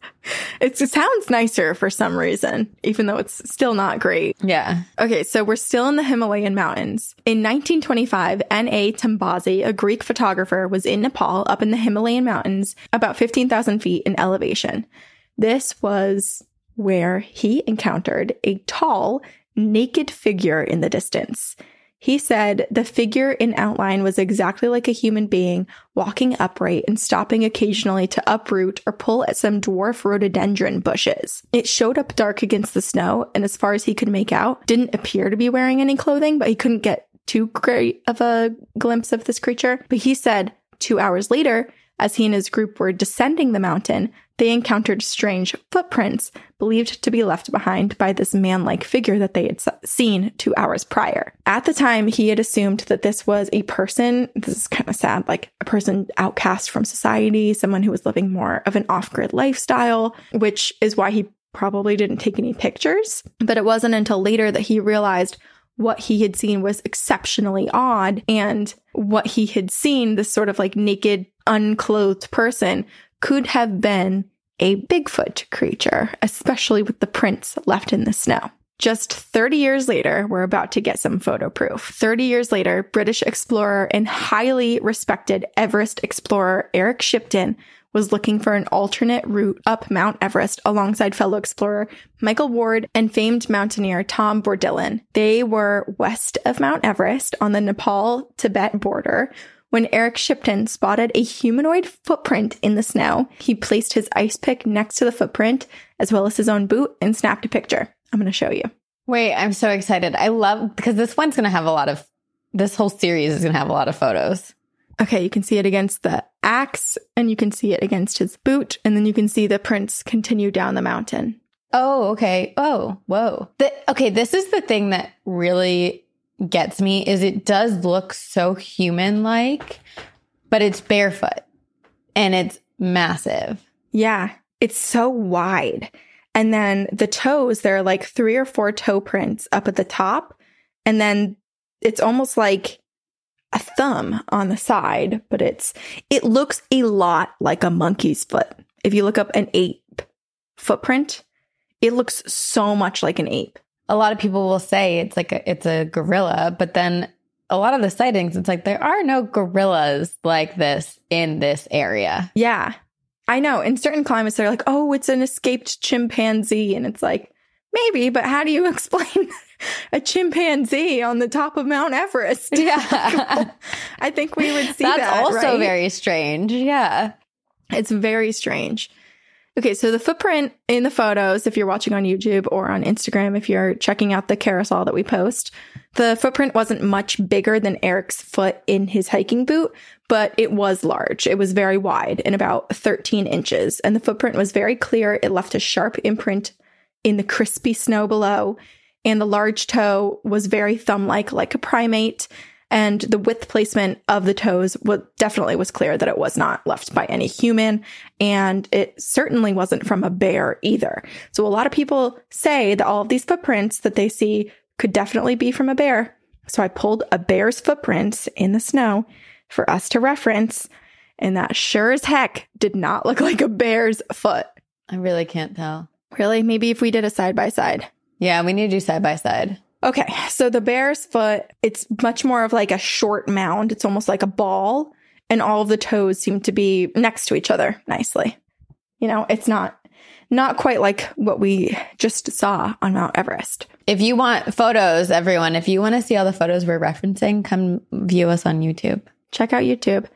It's, it sounds nicer for some reason, even though it's still not great. Yeah. Okay, so we're still in the Himalayan mountains. In 1925, N.A. Tombazi, a Greek photographer, was in Nepal up in the Himalayan mountains, about 15,000 feet in elevation. This was where he encountered a tall, naked figure in the distance. He said the figure in outline was exactly like a human being, walking upright and stopping occasionally to uproot or pull at some dwarf rhododendron bushes. It showed up dark against the snow, and as far as he could make out, didn't appear to be wearing any clothing, but he couldn't get too great of a glimpse of this creature. But he said two hours later, as he and his group were descending the mountain, they encountered strange footprints believed to be left behind by this man like figure that they had seen two hours prior. At the time, he had assumed that this was a person, this is kind of sad, like a person outcast from society, someone who was living more of an off grid lifestyle, which is why he probably didn't take any pictures. But it wasn't until later that he realized what he had seen was exceptionally odd and what he had seen, this sort of like naked, unclothed person, could have been a Bigfoot creature, especially with the prints left in the snow. Just 30 years later, we're about to get some photo proof. 30 years later, British explorer and highly respected Everest explorer Eric Shipton was looking for an alternate route up Mount Everest alongside fellow explorer Michael Ward and famed mountaineer Tom Bourdillon. They were west of Mount Everest on the Nepal Tibet border when Eric Shipton spotted a humanoid footprint in the snow. He placed his ice pick next to the footprint as well as his own boot and snapped a picture. I'm going to show you. Wait, I'm so excited. I love because this one's going to have a lot of this whole series is going to have a lot of photos. Okay, you can see it against the axe and you can see it against his boot and then you can see the prints continue down the mountain. Oh, okay. Oh, whoa. The, okay, this is the thing that really gets me is it does look so human like, but it's barefoot and it's massive. Yeah, it's so wide. And then the toes, there are like three or four toe prints up at the top. And then it's almost like a thumb on the side, but it's, it looks a lot like a monkey's foot. If you look up an ape footprint, it looks so much like an ape. A lot of people will say it's like a, it's a gorilla, but then a lot of the sightings, it's like there are no gorillas like this in this area. Yeah. I know in certain climates, they're like, oh, it's an escaped chimpanzee. And it's like, maybe, but how do you explain a chimpanzee on the top of Mount Everest? Yeah. I think we would see that. That's that. also right? very strange. Yeah. It's very strange. Okay, so the footprint in the photos, if you're watching on YouTube or on Instagram, if you're checking out the carousel that we post, the footprint wasn't much bigger than Eric's foot in his hiking boot, but it was large. It was very wide and about 13 inches. And the footprint was very clear. It left a sharp imprint in the crispy snow below. And the large toe was very thumb like, like a primate and the width placement of the toes was definitely was clear that it was not left by any human. And it certainly wasn't from a bear either. So a lot of people say that all of these footprints that they see could definitely be from a bear. So i pulled a bear's footprints in the snow for us to reference. And that sure as heck did not look like a bear's foot. I really can't tell. really? Maybe if we did a side by side. Yeah, we need to do side by side. Okay, so the bear's foot, it's much more of like a short mound. It's almost like a ball, and all of the toes seem to be next to each other nicely. You know, it's not not quite like what we just saw on Mount Everest. If you want photos, everyone, if you want to see all the photos we're referencing, come view us on YouTube. Check out YouTube.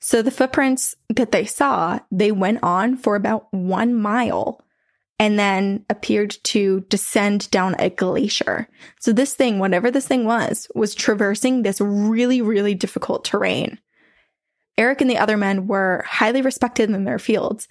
So the footprints that they saw, they went on for about 1 mile and then appeared to descend down a glacier. So this thing, whatever this thing was, was traversing this really, really difficult terrain. Eric and the other men were highly respected in their fields.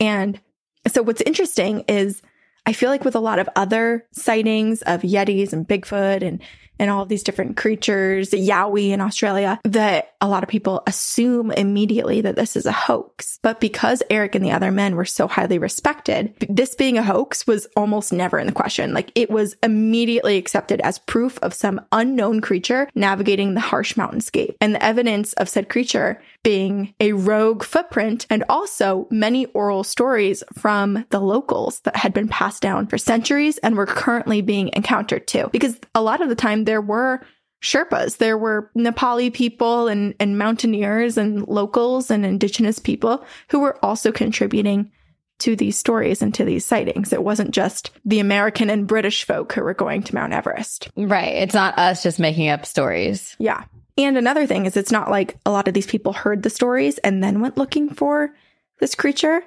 And so what's interesting is I feel like with a lot of other sightings of Yetis and Bigfoot and and all these different creatures, Yowie in Australia, that a lot of people assume immediately that this is a hoax. But because Eric and the other men were so highly respected, this being a hoax was almost never in the question. Like it was immediately accepted as proof of some unknown creature navigating the harsh mountainscape. And the evidence of said creature being a rogue footprint and also many oral stories from the locals that had been passed down for centuries and were currently being encountered too. Because a lot of the time there were Sherpas, there were Nepali people and, and mountaineers and locals and indigenous people who were also contributing to these stories and to these sightings. It wasn't just the American and British folk who were going to Mount Everest. Right. It's not us just making up stories. Yeah. And another thing is, it's not like a lot of these people heard the stories and then went looking for this creature.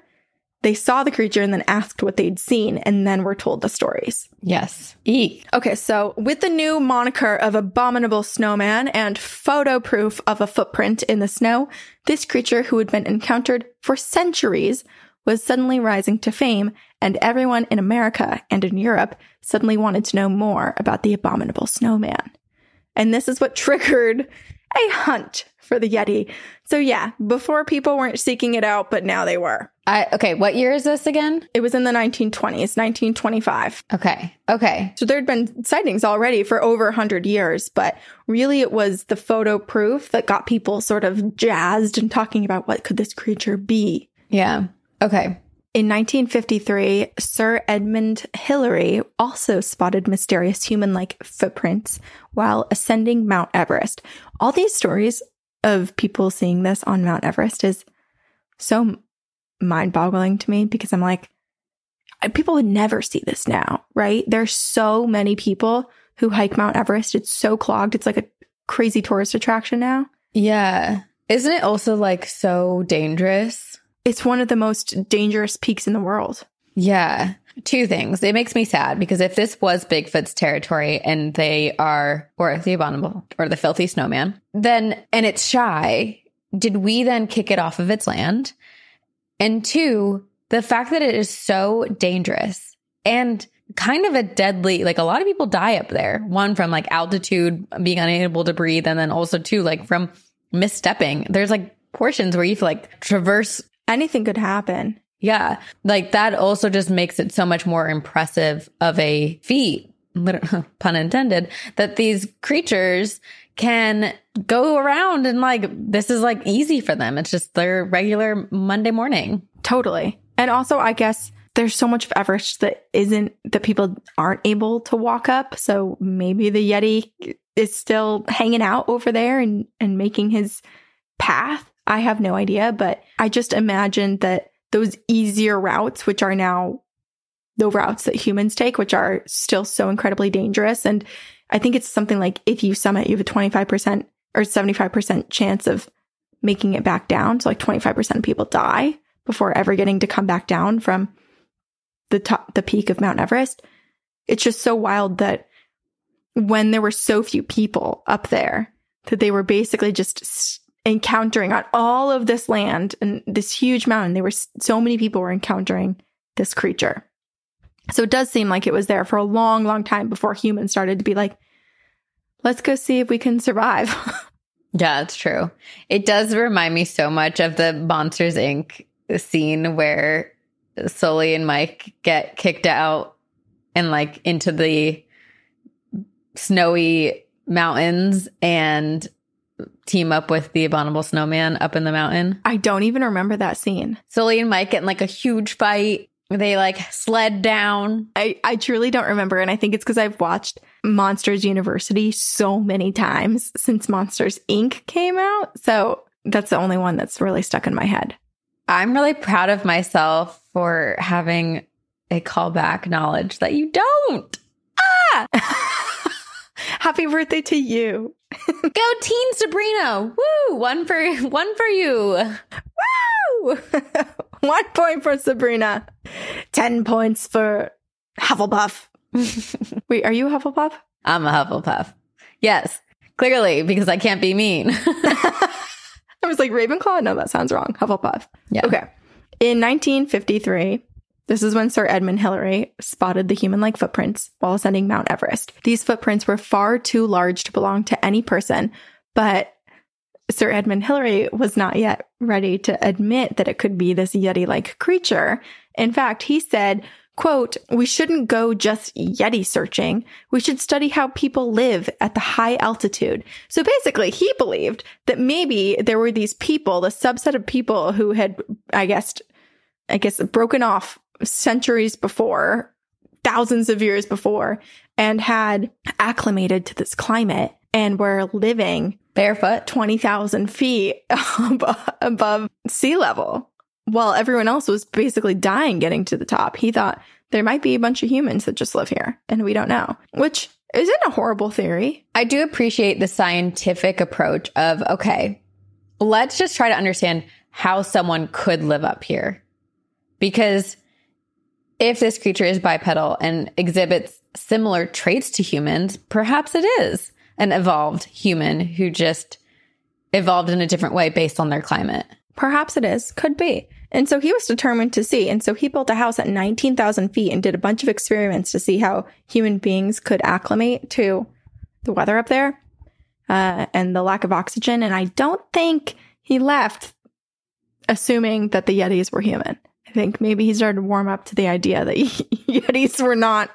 They saw the creature and then asked what they'd seen and then were told the stories. Yes. Eek. Okay, so with the new moniker of Abominable Snowman and photo proof of a footprint in the snow, this creature who had been encountered for centuries was suddenly rising to fame, and everyone in America and in Europe suddenly wanted to know more about the Abominable Snowman. And this is what triggered a hunt for the Yeti. So yeah, before people weren't seeking it out, but now they were. I okay, what year is this again? It was in the 1920s, 1925. Okay. Okay. So there'd been sightings already for over 100 years, but really it was the photo proof that got people sort of jazzed and talking about what could this creature be. Yeah. Okay. In 1953, Sir Edmund Hillary also spotted mysterious human like footprints while ascending Mount Everest. All these stories of people seeing this on Mount Everest is so mind boggling to me because I'm like, people would never see this now, right? There's so many people who hike Mount Everest. It's so clogged. It's like a crazy tourist attraction now. Yeah. Isn't it also like so dangerous? It's one of the most dangerous peaks in the world. Yeah. Two things. It makes me sad because if this was Bigfoot's territory and they are, or the abominable, or the filthy snowman, then, and it's shy, did we then kick it off of its land? And two, the fact that it is so dangerous and kind of a deadly, like a lot of people die up there. One from like altitude, being unable to breathe, and then also two, like from misstepping. There's like portions where you like traverse. Anything could happen. Yeah. Like that also just makes it so much more impressive of a feat, pun intended, that these creatures can go around and like this is like easy for them. It's just their regular Monday morning. Totally. And also, I guess there's so much of Everest that isn't that people aren't able to walk up. So maybe the Yeti is still hanging out over there and, and making his path. I have no idea, but I just imagine that those easier routes, which are now the routes that humans take, which are still so incredibly dangerous. And I think it's something like if you summit, you have a 25% or 75% chance of making it back down. So like 25% of people die before ever getting to come back down from the top, the peak of Mount Everest. It's just so wild that when there were so few people up there, that they were basically just encountering on all of this land and this huge mountain. There were so many people were encountering this creature. So it does seem like it was there for a long, long time before humans started to be like, let's go see if we can survive. yeah, it's true. It does remind me so much of the Monsters Inc. scene where Sully and Mike get kicked out and like into the snowy mountains and team up with the abominable snowman up in the mountain. I don't even remember that scene. Sully and Mike get in like a huge fight. They like sled down. I, I truly don't remember. And I think it's because I've watched Monsters University so many times since Monsters Inc. came out. So that's the only one that's really stuck in my head. I'm really proud of myself for having a callback knowledge that you don't. Ah! Happy birthday to you. Go Teen Sabrina. Woo! One for one for you. Woo! one point for Sabrina. Ten points for Hufflepuff. Wait, are you a Hufflepuff? I'm a Hufflepuff. Yes. Clearly, because I can't be mean. I was like, Ravenclaw? No, that sounds wrong. Hufflepuff. Yeah. Okay. In 1953, this is when Sir Edmund Hillary spotted the human like footprints while ascending Mount Everest. These footprints were far too large to belong to any person, but Sir Edmund Hillary was not yet ready to admit that it could be this Yeti like creature. In fact, he said, quote, we shouldn't go just Yeti searching. We should study how people live at the high altitude. So basically, he believed that maybe there were these people, the subset of people who had, I guess, I guess, broken off centuries before, thousands of years before, and had acclimated to this climate and were living barefoot 20,000 feet above sea level while everyone else was basically dying getting to the top, he thought there might be a bunch of humans that just live here and we don't know, which isn't a horrible theory. I do appreciate the scientific approach of, okay, let's just try to understand how someone could live up here. Because if this creature is bipedal and exhibits similar traits to humans, perhaps it is an evolved human who just evolved in a different way based on their climate. Perhaps it is, could be. And so he was determined to see. And so he built a house at 19,000 feet and did a bunch of experiments to see how human beings could acclimate to the weather up there uh, and the lack of oxygen. And I don't think he left assuming that the Yetis were human. I think maybe he started to warm up to the idea that Yetis were not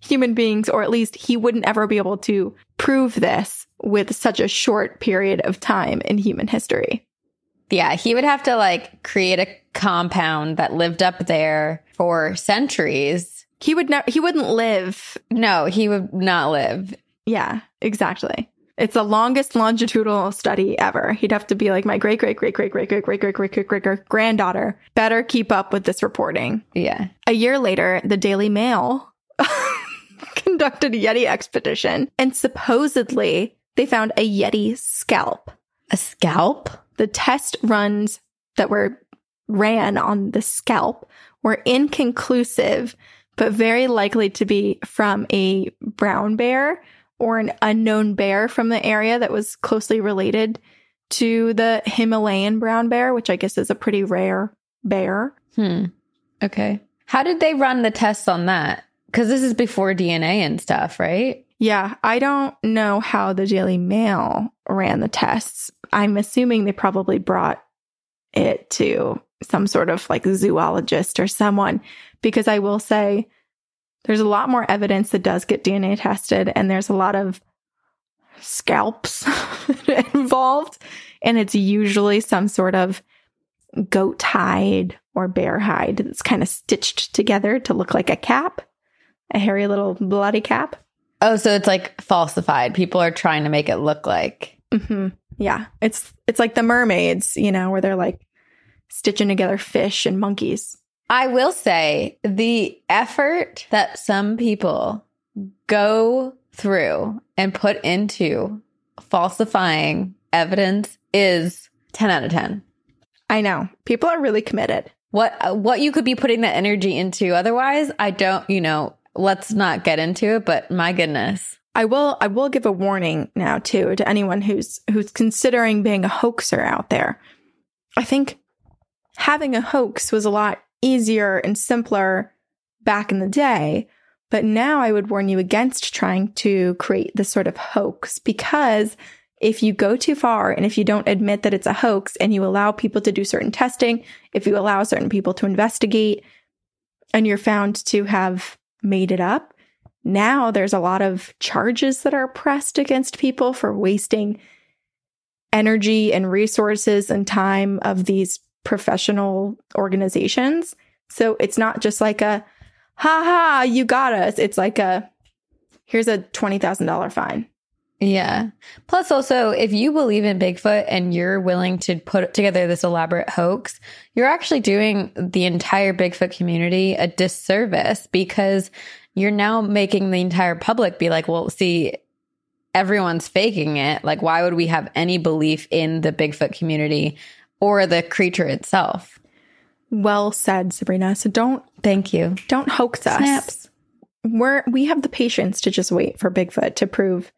human beings, or at least he wouldn't ever be able to prove this with such a short period of time in human history. Yeah, he would have to like create a compound that lived up there for centuries. He would never he wouldn't live. No, he would not live. Yeah, exactly. It's the longest longitudinal study ever. He'd have to be like my great great great great great great great great great great great great granddaughter. Better keep up with this reporting. Yeah. A year later, the Daily Mail conducted a Yeti expedition and supposedly they found a Yeti scalp. A scalp? The test runs that were ran on the scalp were inconclusive, but very likely to be from a brown bear or an unknown bear from the area that was closely related to the Himalayan brown bear, which I guess is a pretty rare bear. Hmm. Okay. How did they run the tests on that? Because this is before DNA and stuff, right? Yeah, I don't know how the Daily Mail ran the tests. I'm assuming they probably brought it to some sort of like zoologist or someone because I will say there's a lot more evidence that does get DNA tested and there's a lot of scalps involved and it's usually some sort of goat hide or bear hide that's kind of stitched together to look like a cap, a hairy little bloody cap. Oh, so it's like falsified. People are trying to make it look like. hmm Yeah, it's it's like the mermaids, you know, where they're like stitching together fish and monkeys. I will say the effort that some people go through and put into falsifying evidence is 10 out of 10. I know people are really committed. What what you could be putting that energy into otherwise, I don't, you know, let's not get into it, but my goodness. I will I will give a warning now too to anyone who's who's considering being a hoaxer out there. I think having a hoax was a lot easier and simpler back in the day, but now I would warn you against trying to create this sort of hoax because if you go too far and if you don't admit that it's a hoax and you allow people to do certain testing, if you allow certain people to investigate and you're found to have made it up, now there's a lot of charges that are pressed against people for wasting energy and resources and time of these professional organizations. So it's not just like a, ha ha, you got us. It's like a, here's a $20,000 fine. Yeah. Plus, also, if you believe in Bigfoot and you're willing to put together this elaborate hoax, you're actually doing the entire Bigfoot community a disservice because you're now making the entire public be like, well, see, everyone's faking it. Like, why would we have any belief in the Bigfoot community or the creature itself? Well said, Sabrina. So don't Thank you. don't hoax us. Snaps. We're we have the patience to just wait for Bigfoot to prove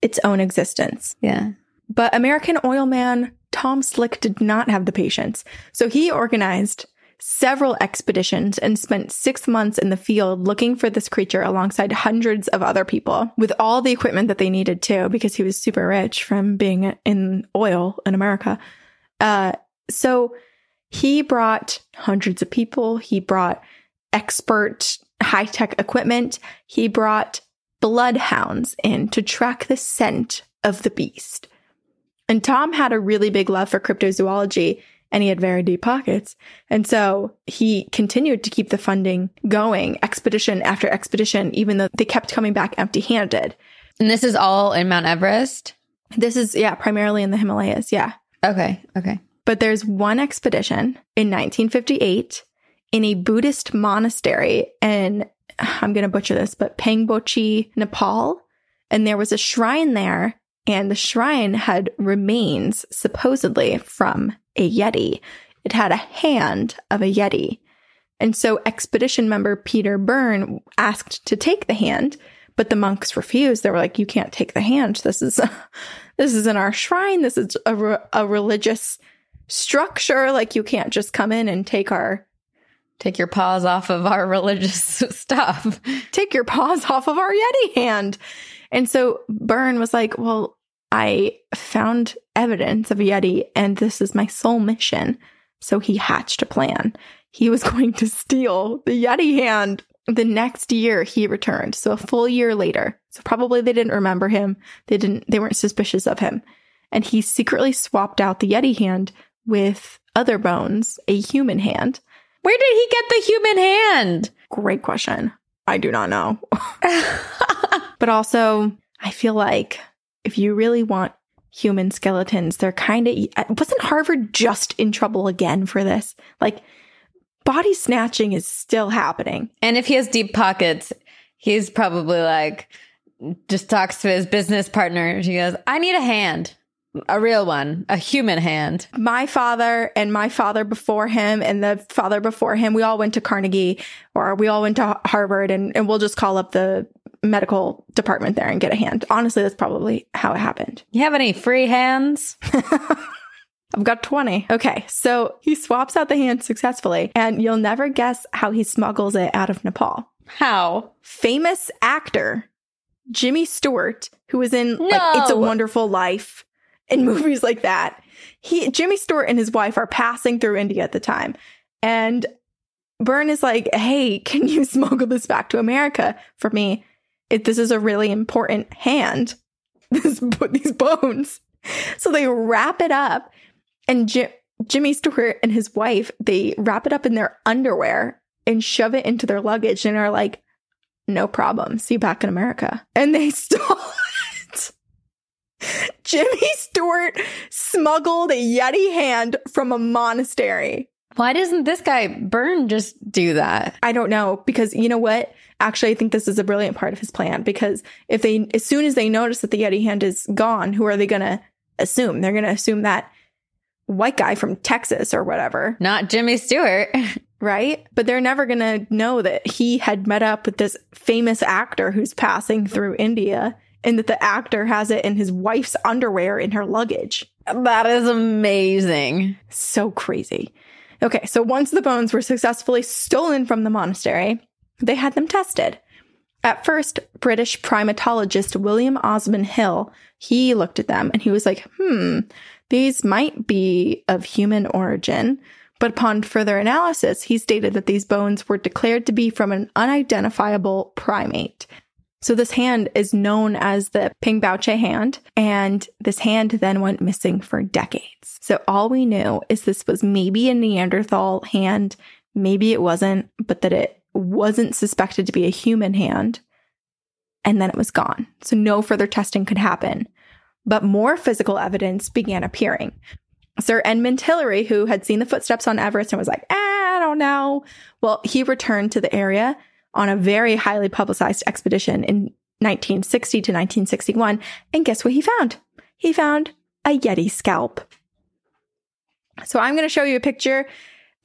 its own existence. Yeah. But American oil man Tom Slick did not have the patience. So he organized several expeditions and spent six months in the field looking for this creature alongside hundreds of other people with all the equipment that they needed too, because he was super rich from being in oil in America. Uh, so he brought hundreds of people. He brought expert high tech equipment. He brought bloodhounds in to track the scent of the beast. And Tom had a really big love for cryptozoology and he had very deep pockets. And so he continued to keep the funding going, expedition after expedition, even though they kept coming back empty handed. And this is all in Mount Everest? This is, yeah, primarily in the Himalayas. Yeah. Okay. Okay. But there's one expedition in 1958 in a Buddhist monastery in, I'm going to butcher this, but Pangboche, Nepal. And there was a shrine there, and the shrine had remains supposedly from a Yeti. It had a hand of a Yeti. And so expedition member Peter Byrne asked to take the hand, but the monks refused. They were like, you can't take the hand. This is, this is in our shrine. This is a, a religious structure. Like you can't just come in and take our, Take your paws off of our religious stuff. take your paws off of our Yeti hand. And so Byrne was like, well, I found evidence of a Yeti and this is my sole mission. So he hatched a plan. He was going to steal the Yeti hand. The next year he returned. So a full year later. So probably they didn't remember him. They didn't, they weren't suspicious of him. And he secretly swapped out the Yeti hand with other bones a human hand? Where did he get the human hand? Great question. I do not know. but also, I feel like if you really want human skeletons, they're kind of. Wasn't Harvard just in trouble again for this? Like, body snatching is still happening. and if he has deep pockets, he's probably like, just talks to his business partner. She goes, I need a hand, a real one, a human hand. My father and my father before him and the father before him, we all went to Carnegie or we all went to Harvard and, and we'll just call up the medical department there and get a hand. Honestly, that's probably how it happened. You have any free hands? I've got 20. Okay, so he swaps out the hand successfully, and you'll never guess how he smuggles it out of Nepal. How? Famous actor Jimmy Stewart, who was in like It's a Wonderful Life and movies like that. He Jimmy Stewart and his wife are passing through India at the time. And Byrne is like, "Hey, can you smuggle this back to America for me? If this is a really important hand, this these bones." So they wrap it up and Ji- Jimmy Stewart and his wife, they wrap it up in their underwear and shove it into their luggage and are like, no problem. See you back in America. And they it. Jimmy Stewart smuggled a Yeti hand from a monastery. Why doesn't this guy Byrne just do that? I don't know because you know what? Actually, I think this is a brilliant part of his plan because if they, as soon as they notice that the Yeti hand is gone, who are they going to assume? They're going to assume that white guy from Texas or whatever. Not Jimmy Stewart. right? But they're never going to know that he had met up with this famous actor who's passing through India and that the actor has it in his wife's underwear in her luggage. that is amazing. So crazy. Okay, so once the bones were successfully stolen from the monastery, they had them tested. At first, British primatologist William Osman Hill, he looked at them and he was like, "Hmm, these might be of human origin." But upon further analysis, he stated that these bones were declared to be from an unidentifiable primate. So this hand is known as the Ping Pingbaoche hand, and this hand then went missing for decades. So all we knew is this was maybe a Neanderthal hand, maybe it wasn't, but that it wasn't suspected to be a human hand, and then it was gone. So no further testing could happen. But more physical evidence began appearing. Sir Edmund Hillary, who had seen the footsteps on Everest and was like, ah, I don't know. Well, he returned to the area on a very highly publicized expedition in 1960 to 1961. And guess what he found? He found a Yeti scalp. So I'm going to show you a picture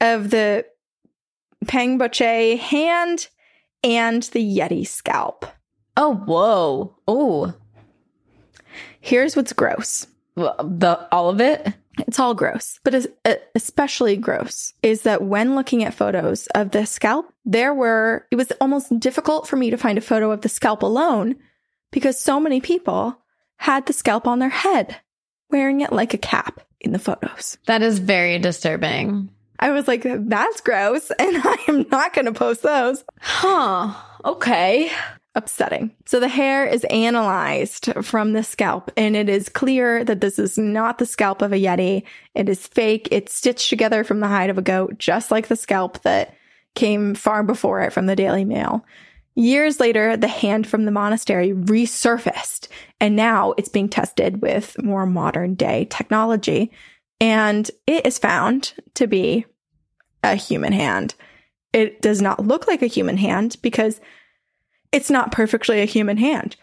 of the Pangboche hand and the Yeti scalp. Oh, whoa. Oh, Here's what's gross. the all of it. It's all gross, but especially gross is that when looking at photos of the scalp, there were, it was almost difficult for me to find a photo of the scalp alone because so many people had the scalp on their head, wearing it like a cap in the photos. That is very disturbing. I was like, that's gross, and I am not going to post those. Huh. Okay. upsetting. So the hair is analyzed from the scalp and it is clear that this is not the scalp of a Yeti. It is fake. It's stitched together from the hide of a goat, just like the scalp that came far before it from the Daily Mail. Years later, the hand from the monastery resurfaced and now it's being tested with more modern day technology. And it is found to be a human hand. It does not look like a human hand because it's not perfectly a human hand.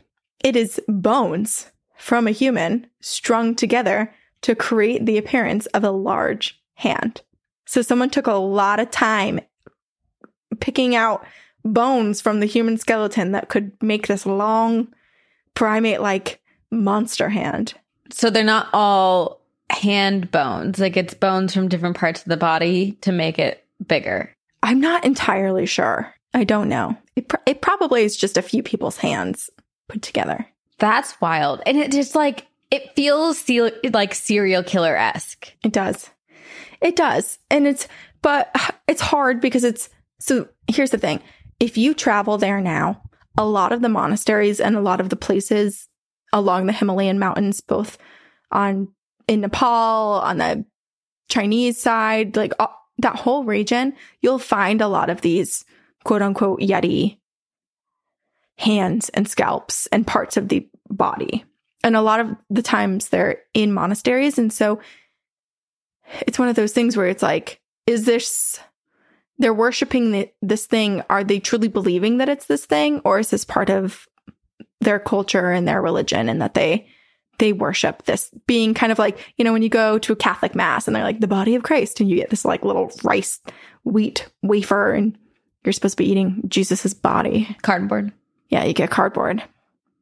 It is bones from a human strung together to create the appearance of a large hand. So someone took a lot of time picking out bones from the human skeleton that could make this long primate like monster hand. So they're not all hand bones. Like it's bones from different parts of the body to make it bigger. I'm not entirely sure. I don't know. It, pr- it probably is just a few people's hands put together. That's wild. And it just like it feels se- like serial killer esque. It does. It does. And it's, but it's hard because it's, so here's the thing. If you travel there now, a lot of the monasteries and a lot of the places along the Himalayan mountains, both on, in Nepal, on the Chinese side, like all, that whole region, you'll find a lot of these quote unquote Yeti hands and scalps and parts of the body. And a lot of the times they're in monasteries. And so it's one of those things where it's like, is this, they're worshiping the, this thing. Are they truly believing that it's this thing? Or is this part of their culture and their religion and that they, they worship this being kind of like, you know, when you go to a Catholic mass and they're like the body of Christ and you get this like little rice wheat wafer and you're supposed to be eating Jesus's body. Cardboard. Yeah, you get cardboard.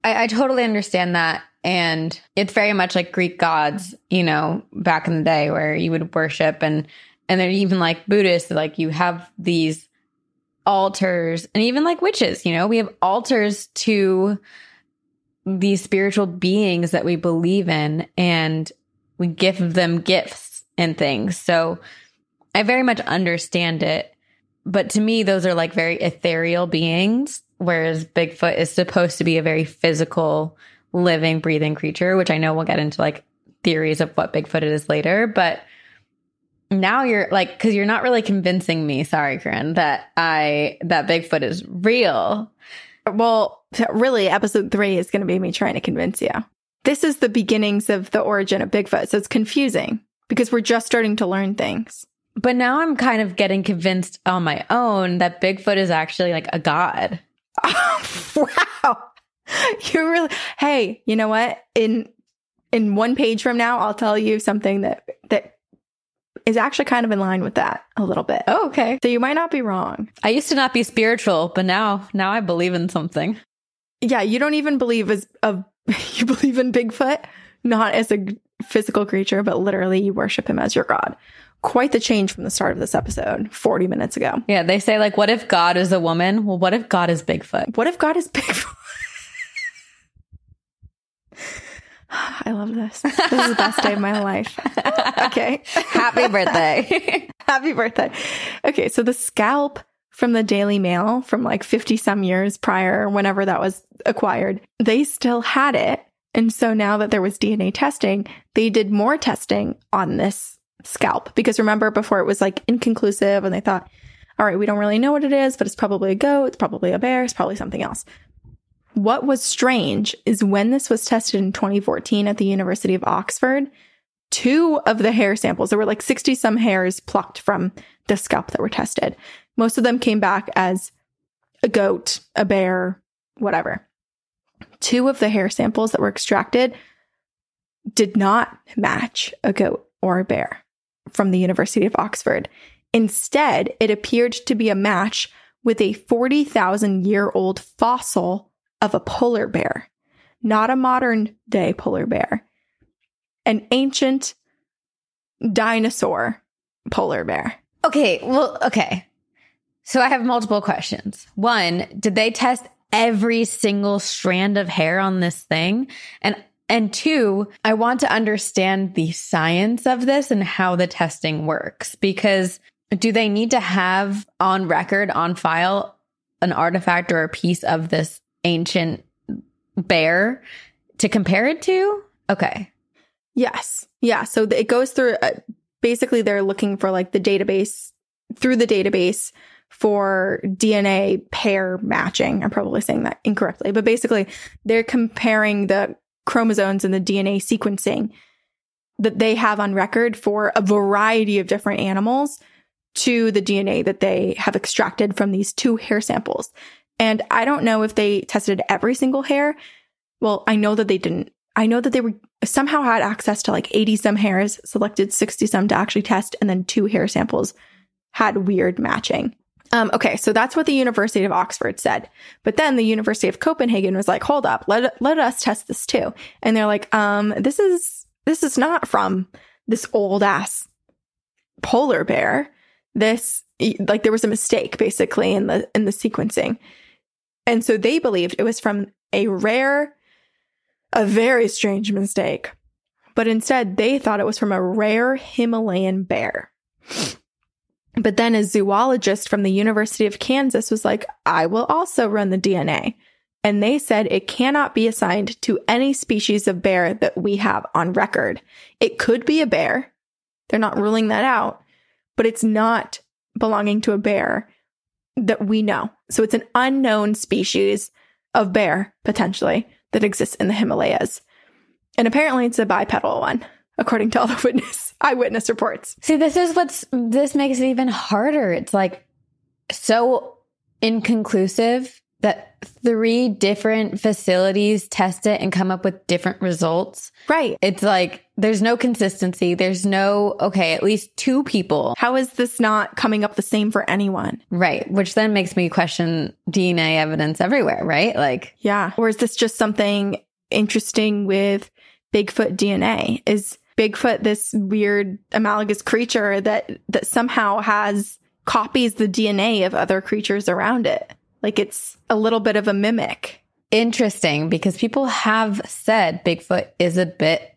I, I totally understand that. And it's very much like Greek gods, you know, back in the day where you would worship and, and they're even like Buddhists, like you have these altars and even like witches, you know, we have altars to these spiritual beings that we believe in and we give them gifts and things. So I very much understand it. But to me, those are like very ethereal beings, whereas Bigfoot is supposed to be a very physical, living, breathing creature, which I know we'll get into like theories of what Bigfoot is later. But now you're like, because you're not really convincing me, sorry, Corinne, that I, that Bigfoot is real. Well, really, episode three is going to be me trying to convince you. This is the beginnings of the origin of Bigfoot. So it's confusing because we're just starting to learn things. But now I'm kind of getting convinced on my own that Bigfoot is actually like a god. wow. You really Hey, you know what? In in one page from now, I'll tell you something that that is actually kind of in line with that a little bit. Oh, okay. So you might not be wrong. I used to not be spiritual, but now now I believe in something. Yeah, you don't even believe as a you believe in Bigfoot not as a physical creature, but literally you worship him as your god. Quite the change from the start of this episode 40 minutes ago. Yeah, they say like what if God is a woman? Well, what if God is Bigfoot? What if God is Bigfoot? I love this. This is the best day of my life. Okay. Happy birthday. Happy birthday. Okay, so the scalp from the Daily Mail from like 50 some years prior, whenever that was acquired, they still had it. And so now that there was DNA testing, they did more testing on this scalp because remember before it was like inconclusive and they thought, all right, we don't really know what it is, but it's probably a goat, it's probably a bear, it's probably something else. What was strange is when this was tested in 2014 at the University of Oxford, two of the hair samples, there were like 60 some hairs plucked from the scalp that were tested. Most of them came back as a goat, a bear, whatever. Two of the hair samples that were extracted did not match a goat or a bear from the University of Oxford. Instead, it appeared to be a match with a 40,000 year old fossil of a polar bear, not a modern day polar bear, an ancient dinosaur polar bear. Okay, well, okay. So I have multiple questions. One, did they test every single strand of hair on this thing? And and two, I want to understand the science of this and how the testing works because do they need to have on record, on file, an artifact or a piece of this ancient bear to compare it to? Okay. Yes. Yeah. So it goes through uh, basically, they're looking for like the database through the database for DNA pair matching. I'm probably saying that incorrectly, but basically, they're comparing the chromosomes and the DNA sequencing that they have on record for a variety of different animals to the DNA that they have extracted from these two hair samples. And I don't know if they tested every single hair. Well, I know that they didn't. I know that they were somehow had access to like 80 some hairs, selected 60 some to actually test, and then two hair samples had weird matching. Um, okay, so that's what the University of Oxford said. But then the University of Copenhagen was like, hold up, let, let us test this too. And they're like, um, this is, this is not from this old ass polar bear. This, like there was a mistake basically in the, in the sequencing. And so they believed it was from a rare, a very strange mistake. But instead they thought it was from a rare Himalayan bear. But then a zoologist from the University of Kansas was like, I will also run the DNA. And they said it cannot be assigned to any species of bear that we have on record. It could be a bear, They're not ruling that out, but it's not belonging to a bear that we know. So it's an unknown species of bear, potentially, that exists in the Himalayas. And apparently it's a bipedal one, according to all the witness eyewitness reports. See, this is what's this makes it even harder. It's like so inconclusive that three different facilities test it and come up with different results. Right. It's like there's no consistency. There's no, okay, at least two people. How is this not coming up the same for anyone? Right. Which then makes me question DNA evidence everywhere, right? Like, Yeah. Or is this just something interesting with Bigfoot DNA? Is Bigfoot this weird analogous creature that that somehow has copies the DNA of other creatures around it? Like it's a little bit of a mimic. interesting because people have said Bigfoot is a bit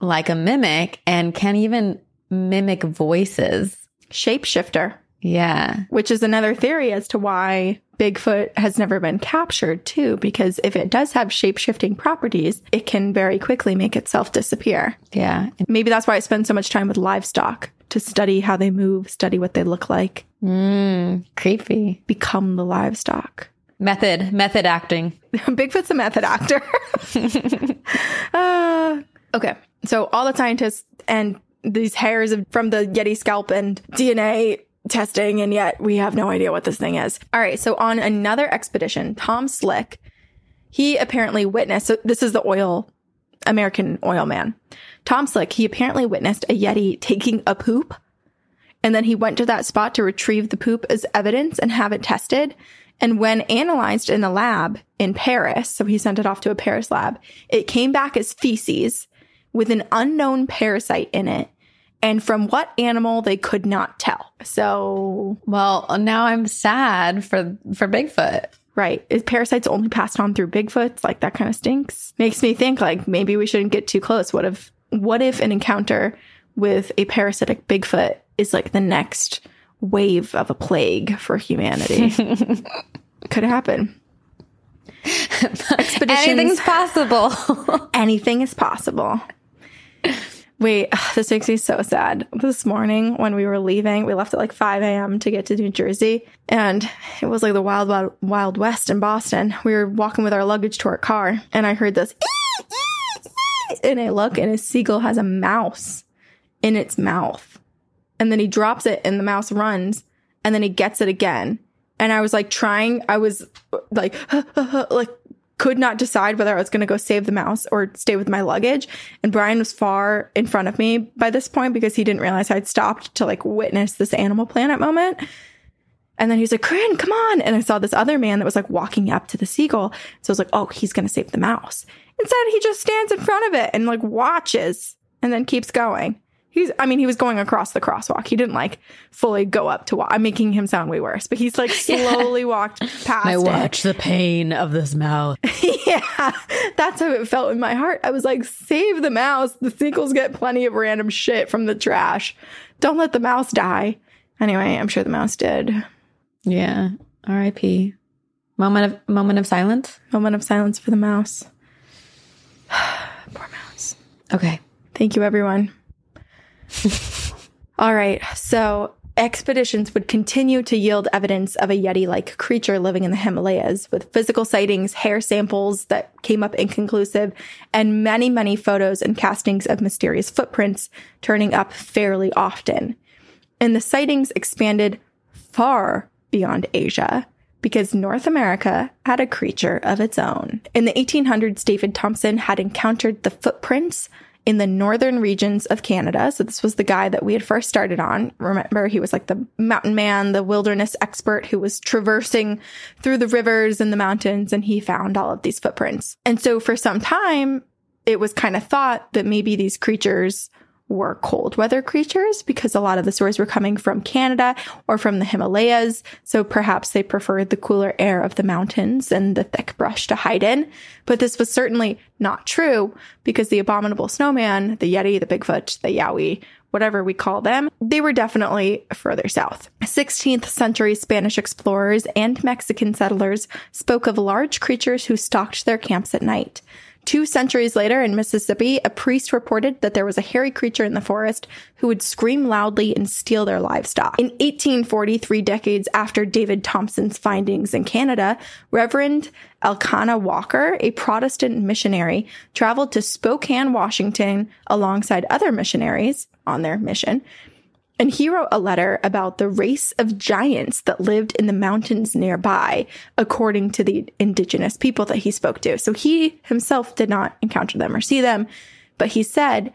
like a mimic and can even mimic voices. Shapeshifter, Yeah. which is another theory as to why Bigfoot has never been captured too, because if it does have shape-shifting properties, it can very quickly make itself disappear. Yeah. Maybe that's why I spend so much time with livestock to study how they move, study what they look like, Mm, creepy. become the livestock. Method, method acting. Bigfoot's a method actor. uh, okay. So all the scientists and these hairs of, from the Yeti scalp and DNA testing, and yet we have no idea what this thing is. All right. So on another expedition, Tom Slick, he apparently witnessed, so this is the oil, American oil man. Tom Slick, he apparently witnessed a Yeti taking a poop. And then he went to that spot to retrieve the poop as evidence and have it tested. And when analyzed in the lab in Paris, so he sent it off to a Paris lab, it came back as feces with an unknown parasite in it. And from what animal they could not tell. So, Well, now I'm sad for for Bigfoot. right. Is parasites only passed on through Bigfoots? Like that kind of stinks. Makes me think like maybe we shouldn't get too close. What if, what if an encounter with a parasitic Bigfoot is like the next wave of a plague for humanity? Could happen. Expeditions. Anything's possible. anything is possible. Wait, this makes me so sad. This morning when we were leaving, we left at like 5 a.m. to get to New Jersey, and it was like the wild, wild, wild west in Boston. We were walking with our luggage to our car, and I heard this, and I look, and a seagull has a mouse in its mouth, and then he drops it, and the mouse runs, and then he gets it again, and I was like trying, I was like, like could not decide whether I was going to go save the mouse or stay with my luggage. And Brian was far in front of me by this point because he didn't realize I'd stopped to like witness this Animal Planet moment. And then he's like, Corinne, come on. And I saw this other man that was like walking up to the seagull. So I was like, oh, he's going to save the mouse. Instead, he just stands in front of it and like watches and then keeps going. He's, I mean, he was going across the crosswalk. He didn't like fully go up to walk. I'm making him sound way worse, but he's like slowly walked past it. the pain of this mouth. yeah, that's how it felt in my heart. I was like, save the mouse. The sequels get plenty of random shit from the trash. Don't let the mouse die. Anyway, I'm sure the mouse did. Yeah. R.I.P. Moment of moment of silence. Moment of silence for the mouse. Poor mouse. Okay. Thank you, everyone. All right. So expeditions would continue to yield evidence of a Yeti like creature living in the Himalayas with physical sightings, hair samples that came up inconclusive, and many, many photos and castings of mysterious footprints turning up fairly often. And the sightings expanded far beyond Asia because North America had a creature of its own. In the 1800s, David Thompson had encountered the footprints in the northern regions of Canada. So this was the guy that we had first started on. Remember, he was like the mountain man, the wilderness expert who was traversing through the rivers and the mountains, and he found all of these footprints. And so for some time, it was kind of thought that maybe these creatures were cold weather creatures because a lot of the stories were coming from Canada or from the Himalayas. So perhaps they preferred the cooler air of the mountains and the thick brush to hide in. But this was certainly not true because the abominable snowman, the Yeti, the Bigfoot, the Yowie, whatever we call them, they were definitely further south. 16th century Spanish explorers and Mexican settlers spoke of large creatures who stalked their camps at night. Two centuries later in Mississippi, a priest reported that there was a hairy creature in the forest who would scream loudly and steal their livestock. In 1843, decades after David Thompson's findings in Canada, Reverend Elkanah Walker, a Protestant missionary, traveled to Spokane, Washington alongside other missionaries on their mission and he wrote a letter about the race of giants that lived in the mountains nearby, according to the indigenous people that he spoke to. So he himself did not encounter them or see them, but he said,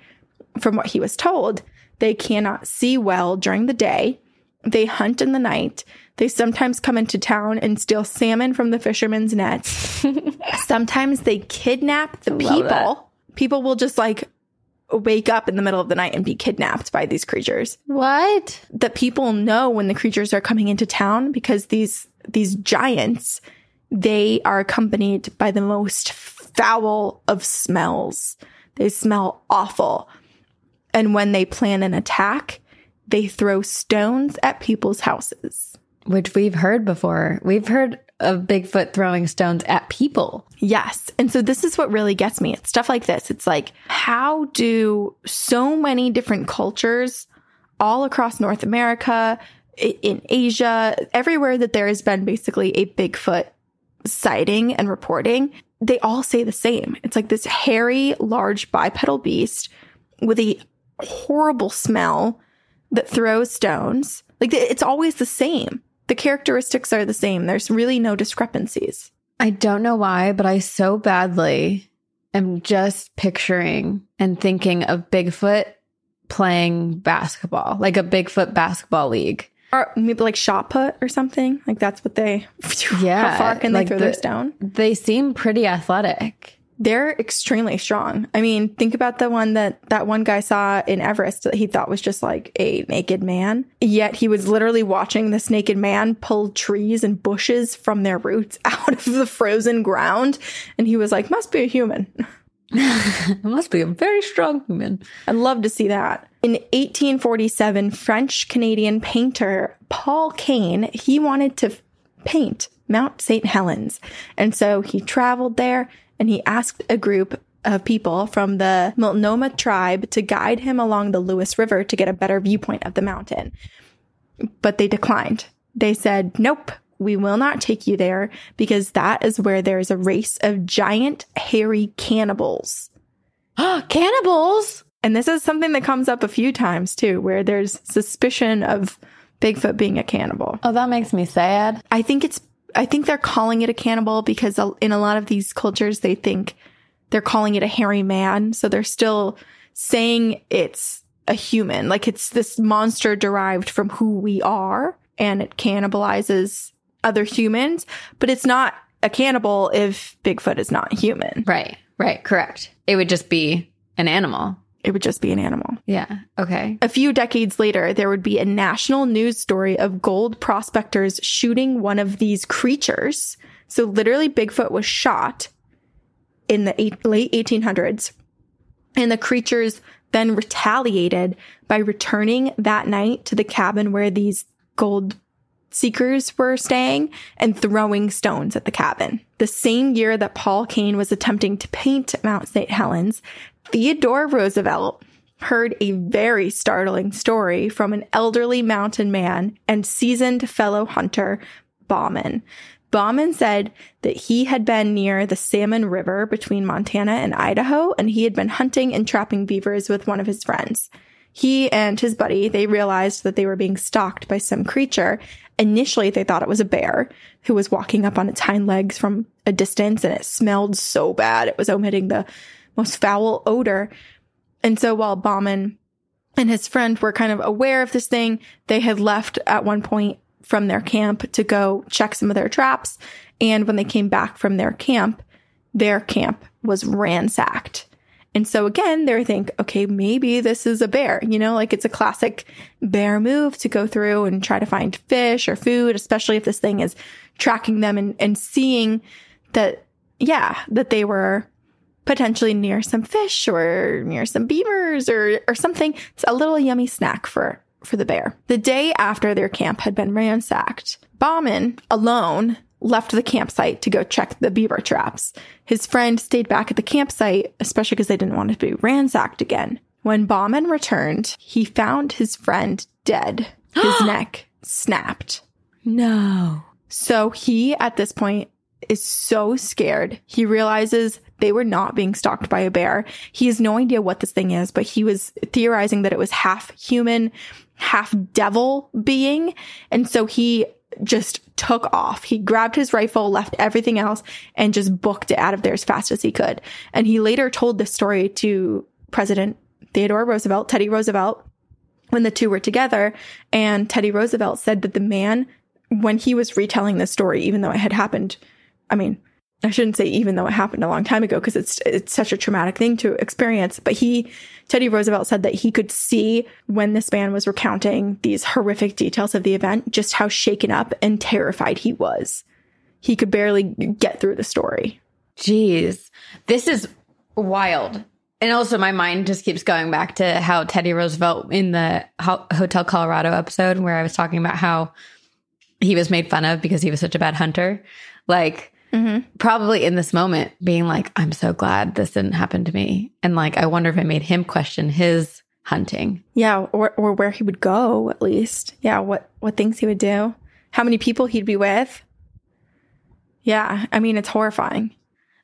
from what he was told, they cannot see well during the day. They hunt in the night. They sometimes come into town and steal salmon from the fishermen's nets. sometimes they kidnap the people. People will just like wake up in the middle of the night and be kidnapped by these creatures. What? That people know when the creatures are coming into town because these these giants they are accompanied by the most foul of smells. They smell awful. And when they plan an attack, they throw stones at people's houses. Which we've heard before. We've heard of Bigfoot throwing stones at people. Yes. And so this is what really gets me. It's stuff like this. It's like, how do so many different cultures all across North America, in Asia, everywhere that there has been basically a Bigfoot sighting and reporting, they all say the same. It's like this hairy, large bipedal beast with a horrible smell that throws stones. Like it's always the same. The characteristics are the same. There's really no discrepancies. I don't know why, but I so badly am just picturing and thinking of Bigfoot playing basketball, like a Bigfoot basketball league. Or maybe like shot put or something. Like that's what they. Yeah. How far can they like throw the- their stone? They seem pretty athletic. They're extremely strong. I mean, think about the one that that one guy saw in Everest that he thought was just like a naked man. Yet he was literally watching this naked man pull trees and bushes from their roots out of the frozen ground. And he was like, must be a human. It must be a very strong human. I'd love to see that. In 1847, French Canadian painter Paul Kane, he wanted to paint Mount St. Helens. And so he traveled there and he asked a group of people from the Multnomah tribe to guide him along the Lewis River to get a better viewpoint of the mountain. But they declined. They said, nope, we will not take you there because that is where there is a race of giant hairy cannibals. Cannibals! And this is something that comes up a few times too, where there's suspicion of Bigfoot being a cannibal. Oh, that makes me sad. I think it's, I think they're calling it a cannibal because in a lot of these cultures, they think they're calling it a hairy man. So they're still saying it's a human, like it's this monster derived from who we are and it cannibalizes other humans, but it's not a cannibal if Bigfoot is not human. Right, right, correct. It would just be an animal. It would just be an animal. Yeah, okay. A few decades later, there would be a national news story of gold prospectors shooting one of these creatures. So literally Bigfoot was shot in the eight, late 1800s and the creatures then retaliated by returning that night to the cabin where these gold seekers were staying and throwing stones at the cabin. The same year that Paul Kane was attempting to paint Mount St. Helens, Theodore Roosevelt heard a very startling story from an elderly mountain man and seasoned fellow hunter, Bauman. Bauman said that he had been near the Salmon River between Montana and Idaho, and he had been hunting and trapping beavers with one of his friends. He and his buddy, they realized that they were being stalked by some creature. Initially, they thought it was a bear who was walking up on its hind legs from a distance, and it smelled so bad. It was emitting the most foul odor. And so while Bauman and his friend were kind of aware of this thing, they had left at one point from their camp to go check some of their traps. And when they came back from their camp, their camp was ransacked. And so again, they think, okay, maybe this is a bear, you know, like it's a classic bear move to go through and try to find fish or food, especially if this thing is tracking them and, and seeing that, yeah, that they were potentially near some fish or near some beavers or, or something. It's a little yummy snack for, for the bear. The day after their camp had been ransacked, Bauman alone left the campsite to go check the beaver traps. His friend stayed back at the campsite, especially because they didn't want it to be ransacked again. When Bauman returned, he found his friend dead. His neck snapped. No. So he, at this point, is so scared. He realizes they were not being stalked by a bear. He has no idea what this thing is, but he was theorizing that it was half human, half devil being. And so he just took off. He grabbed his rifle, left everything else, and just booked it out of there as fast as he could. And he later told this story to President Theodore Roosevelt, Teddy Roosevelt, when the two were together. And Teddy Roosevelt said that the man, when he was retelling this story, even though it had happened, I mean, I shouldn't say even though it happened a long time ago because it's it's such a traumatic thing to experience. But he, Teddy Roosevelt, said that he could see when this man was recounting these horrific details of the event, just how shaken up and terrified he was. He could barely get through the story. Jeez, this is wild. And also, my mind just keeps going back to how Teddy Roosevelt in the Hotel Colorado episode, where I was talking about how he was made fun of because he was such a bad hunter. Like, Mm-hmm. probably in this moment, being like, I'm so glad this didn't happen to me. And like, I wonder if it made him question his hunting. Yeah, or or where he would go at least. Yeah, what what things he would do, how many people he'd be with. Yeah, I mean it's horrifying.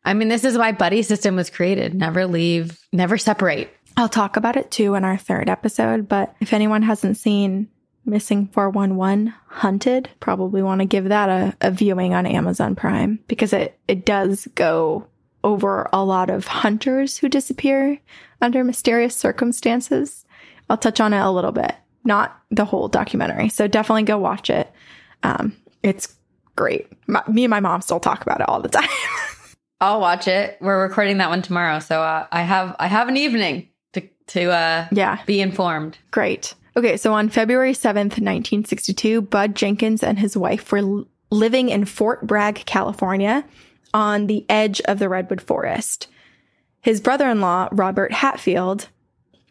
I mean, this is why buddy system was created. Never leave, never separate. I'll talk about it too in our third episode, but if anyone hasn't seen Missing 411 Hunted, probably want to give that a, a viewing on Amazon Prime because it, it does go over a lot of hunters who disappear under mysterious circumstances. I'll touch on it a little bit, not the whole documentary. So definitely go watch it. Um, it's great. My, me and my mom still talk about it all the time. I'll watch it. We're recording that one tomorrow, so uh, I have I have an evening to to uh, yeah. be informed. Great. Okay, so on February 7th, 1962, Bud Jenkins and his wife were living in Fort Bragg, California, on the edge of the Redwood Forest. His brother in law, Robert Hatfield,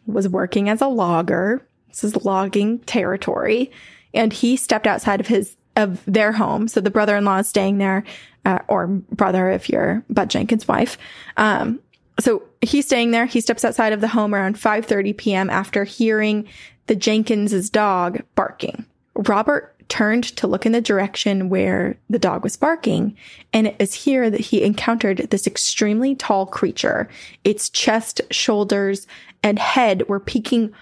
was working as a logger. This is logging territory. And he stepped outside of his of their home. So the brother in law is staying there, uh, or brother if you're Bud Jenkins' wife. Um, so he's staying there. He steps outside of the home around 5:30 p.m. after hearing the Jenkins's dog barking. Robert turned to look in the direction where the dog was barking, and it is here that he encountered this extremely tall creature. Its chest, shoulders, and head were peeking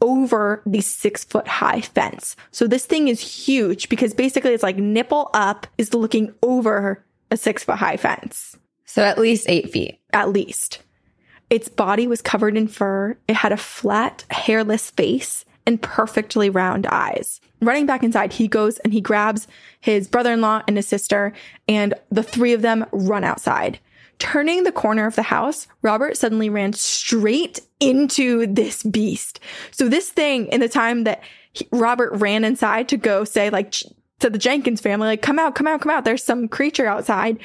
over the six foot high fence. So this thing is huge because basically it's like nipple up is looking over a six foot high fence, So at least eight feet. at least. Its body was covered in fur. It had a flat, hairless face and perfectly round eyes. Running back inside, he goes and he grabs his brother in law and his sister, and the three of them run outside. Turning the corner of the house, Robert suddenly ran straight into this beast. So, this thing, in the time that he, Robert ran inside to go say, like, to the Jenkins family, like, come out, come out, come out, there's some creature outside.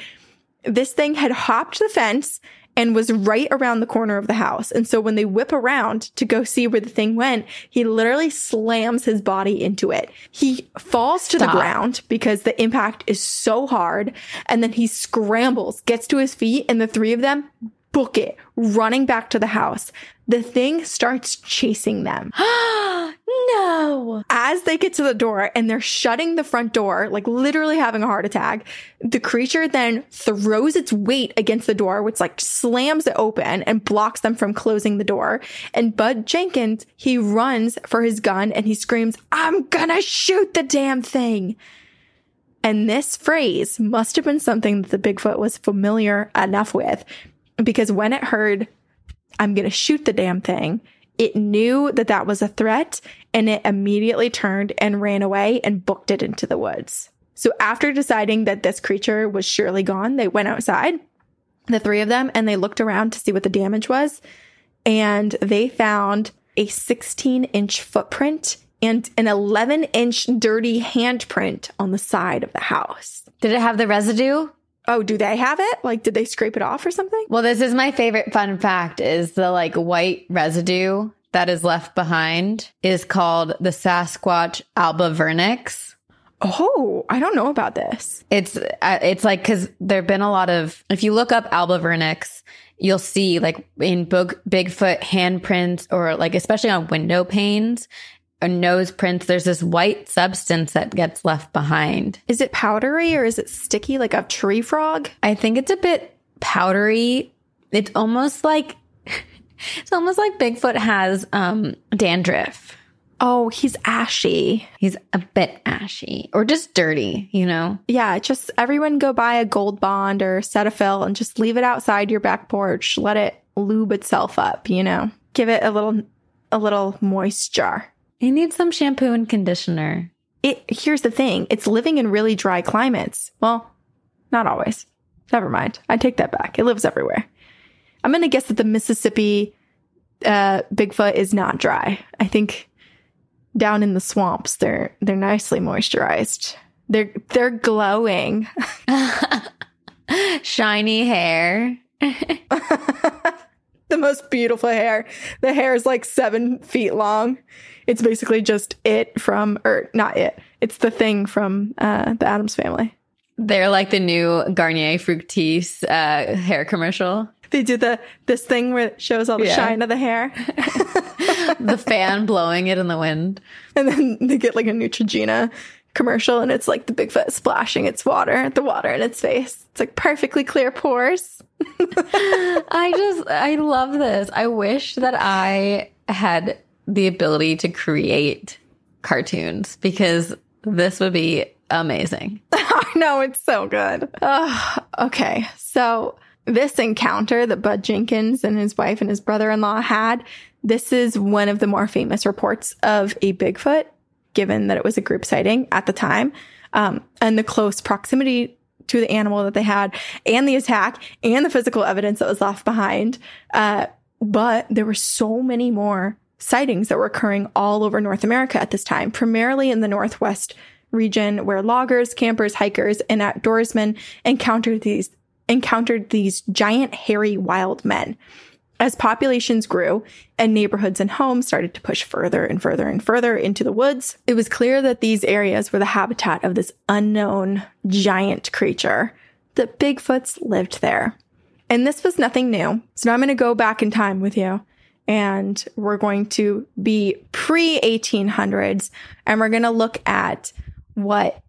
This thing had hopped the fence and was right around the corner of the house. And so when they whip around to go see where the thing went, he literally slams his body into it. He falls to the ground because the impact is so hard. And then he scrambles, gets to his feet, and the three of them book it, running back to the house. The thing starts chasing them. no. As they get to the door and they're shutting the front door, like literally having a heart attack, the creature then throws its weight against the door, which like slams it open and blocks them from closing the door. And Bud Jenkins, he runs for his gun and he screams, I'm gonna shoot the damn thing. And this phrase must have been something that the Bigfoot was familiar enough with because when it heard, I'm going to shoot the damn thing, it knew that that was a threat and it immediately turned and ran away and booked it into the woods. So after deciding that this creature was surely gone, they went outside, the three of them, and they looked around to see what the damage was. And they found a 16 inch footprint and an 11 inch dirty handprint on the side of the house. Did it have the residue? Oh, do they have it? Like, did they scrape it off or something? Well, this is my favorite fun fact is the like white residue that is left behind is called the Sasquatch alba vernix. Oh, I don't know about this. It's uh, it's like because there've been a lot of if you look up Alba vernix, you'll see like in Big, Bigfoot handprints or like especially on window panes nose prints, there's this white substance that gets left behind. Is it powdery or is it sticky like a tree frog? I think it's a bit powdery. It's almost like it's almost like Bigfoot has um dandruff. Oh, he's ashy. He's a bit ashy or just dirty, you know? Yeah, just everyone go buy a gold bond or Cetaphil and just leave it outside your back porch. Let it lube itself up, you know? Give it a little a little moisture. He needs some shampoo and conditioner. It here's the thing, it's living in really dry climates. Well, not always. Never mind. I take that back. It lives everywhere. I'm going to guess that the Mississippi uh, Bigfoot is not dry. I think down in the swamps they're they're nicely moisturized. They're they're glowing. Shiny hair. the most beautiful hair. The hair is like seven feet long. It's basically just it from, or not it. It's the thing from uh, the Addams family. They're like the new Garnier Fructis uh, hair commercial. They do the this thing where it shows all the Yeah. shine of the hair, The fan blowing it in the wind. and then they get like a Neutrogena commercial, and it's like the Bigfoot splashing its water, the water in its face. It's like perfectly clear pores. I just, I love this. I wish that I had the ability to create cartoons because this would be amazing. I know it's so good. Okay, so this encounter that Bud Jenkins and his wife and his brother-in-law had, this is one of the more famous reports of a Bigfoot, given that it was a group sighting at the time, um, and the close proximity to the animal that they had, and the attack, and the physical evidence that was left behind. Uh, but there were so many more sightings that were occurring all over North America at this time, primarily in the Northwest region where loggers, campers, hikers, and outdoorsmen encountered these encountered these giant hairy wild men. As populations grew and neighborhoods and homes started to push further and further and further into the woods, it was clear that these areas were the habitat of this unknown giant creature. That Bigfoots lived there. And this was nothing new. So now I'm going to go back in time with you and we're going to be pre 1800s and we're going to look at what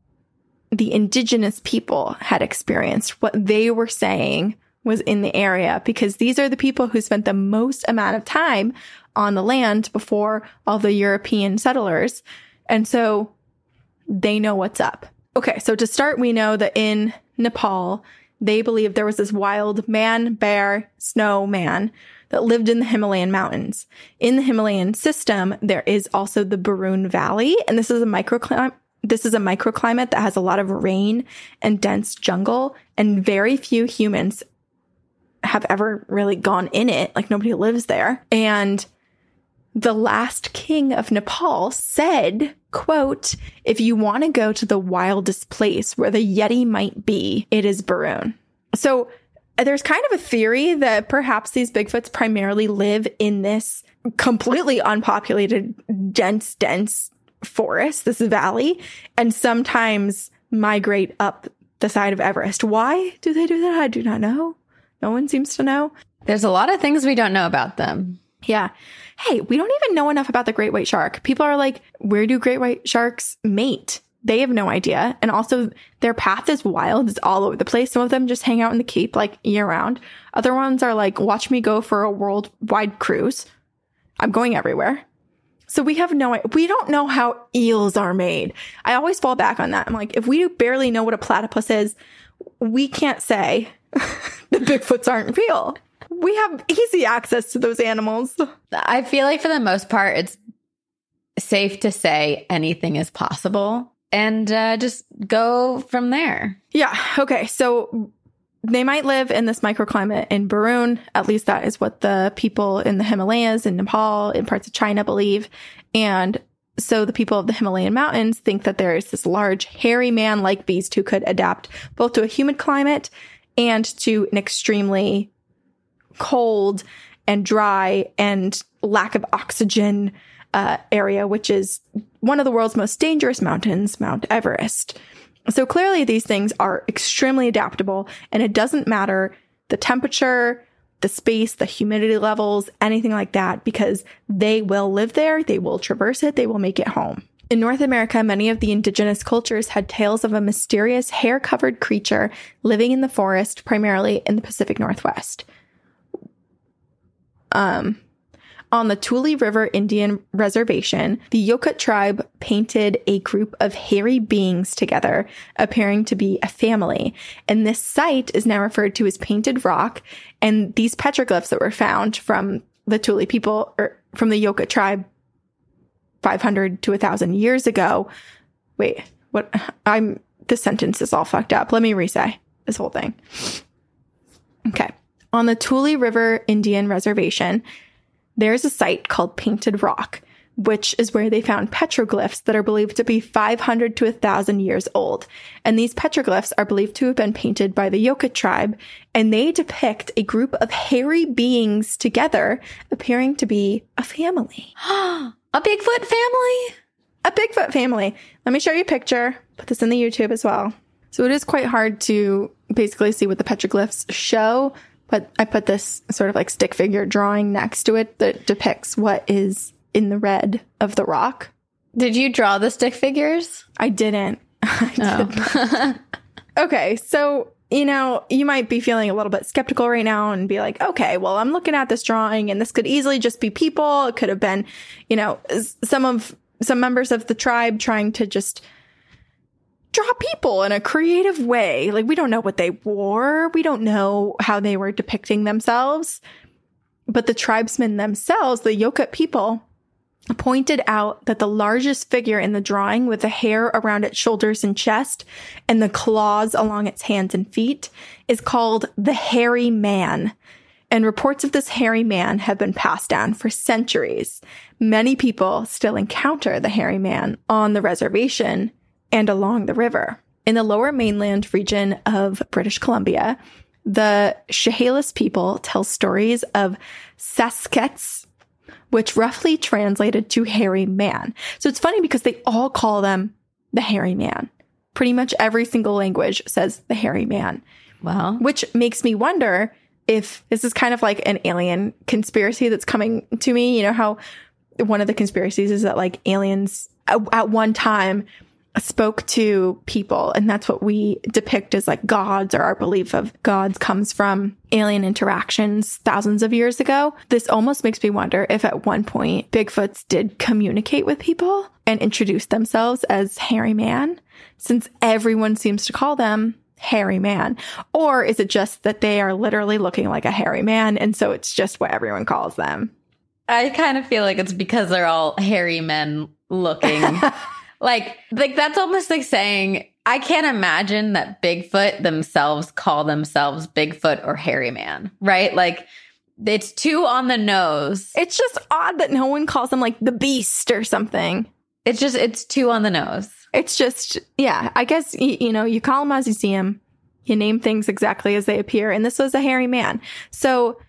the indigenous people had experienced, what they were saying was in the area, because these are the people who spent the most amount of time on the land before all the European settlers. And so they know what's up. Okay, so to start, we know that in Nepal, they believe there was this wild man, bear, snow man that lived in the Himalayan mountains. In the Himalayan system, there is also the Barun Valley, and this is a microclimate. This is a microclimate that has a lot of rain and dense jungle, and very few humans have ever really gone in it. Like nobody lives there. And the last king of Nepal said, quote, if you want to go to the wildest place where the Yeti might be, it is Barun. So there's kind of a theory that perhaps these Bigfoots primarily live in this completely unpopulated, dense, dense forest, this valley, and sometimes migrate up the side of Everest. Why do they do that? I do not know. No one seems to know. There's a lot of things we don't know about them. Yeah. Hey, we don't even know enough about the great white shark. People are like, where do great white sharks mate? They have no idea. And also, their path is wild. It's all over the place. Some of them just hang out in the Cape like year round. Other ones are like, watch me go for a worldwide cruise. I'm going everywhere. So we have no, we don't know how eels are made. I always fall back on that. I'm like, if we barely know what a platypus is, we can't say the Bigfoots aren't real. We have easy access to those animals. I feel like for the most part, it's safe to say anything is possible and uh, just go from there. Yeah. Okay. So they might live in this microclimate in Barun. At least that is what the people in the Himalayas in Nepal, in parts of China believe. And so the people of the Himalayan mountains think that there is this large hairy man like beast who could adapt both to a humid climate and to an extremely cold and dry and lack of oxygen uh, area, which is one of the world's most dangerous mountains, Mount Everest. So clearly, these things are extremely adaptable, and it doesn't matter the temperature, the space, the humidity levels, anything like that, because they will live there, they will traverse it, they will make it home. In North America, many of the indigenous cultures had tales of a mysterious hair covered creature living in the forest, primarily in the Pacific Northwest. Um, on the Tule River Indian Reservation, the Yokut tribe painted a group of hairy beings together, appearing to be a family. And this site is now referred to as Painted Rock. And these petroglyphs that were found from the Tule people or from the Yokut tribe 500 to 1000 years ago. Wait, what? I'm, this sentence is all fucked up. Let me re this whole thing. Okay. On the Tule River Indian Reservation, there's a site called Painted Rock, which is where they found petroglyphs that are believed to be 500 to 1,000 years old. And these petroglyphs are believed to have been painted by the Yokut tribe, and they depict a group of hairy beings together, appearing to be a family. a Bigfoot family? A Bigfoot family. Let me show you a picture. Put this in the YouTube as well. So it is quite hard to basically see what the petroglyphs show, but I put this sort of like stick figure drawing next to it that depicts what is in the red of the rock. Did you draw the stick figures? I didn't. I oh. okay, so you know, you might be feeling a little bit skeptical right now and be like, okay, well, I'm looking at this drawing and this could easily just be people. It could have been, you know, some of some members of the tribe trying to just draw people in a creative way. Like we don't know what they wore. We don't know how they were depicting themselves. But the tribesmen themselves, the Yokut people, pointed out that the largest figure in the drawing with the hair around its shoulders and chest and the claws along its hands and feet is called the hairy man. And reports of this hairy man have been passed down for centuries. Many people still encounter the hairy man on the reservation and along the river. In the lower mainland region of British Columbia, the Chehalis people tell stories of Saskets, which roughly translated to hairy man. So it's funny because they all call them the hairy man. Pretty much every single language says the hairy man. Wow. Which makes me wonder if this is kind of like an alien conspiracy that's coming to me. You know how one of the conspiracies is that like aliens at one time spoke to people and that's what we depict as like gods or our belief of gods comes from alien interactions thousands of years ago. This almost makes me wonder if at one point Bigfoots did communicate with people and introduce themselves as hairy man since everyone seems to call them hairy man. Or is it just that they are literally looking like a hairy man and so it's just what everyone calls them? I kind of feel like it's because they're all hairy men looking. Like, like that's almost like saying, I can't imagine that Bigfoot themselves call themselves Bigfoot or Hairy Man, right? Like, it's too on the nose. It's just odd that no one calls them like the beast or something. It's just, it's too on the nose. It's just, yeah, I guess, you, you know, you call them as you see them. You name things exactly as they appear. And this was a hairy man. So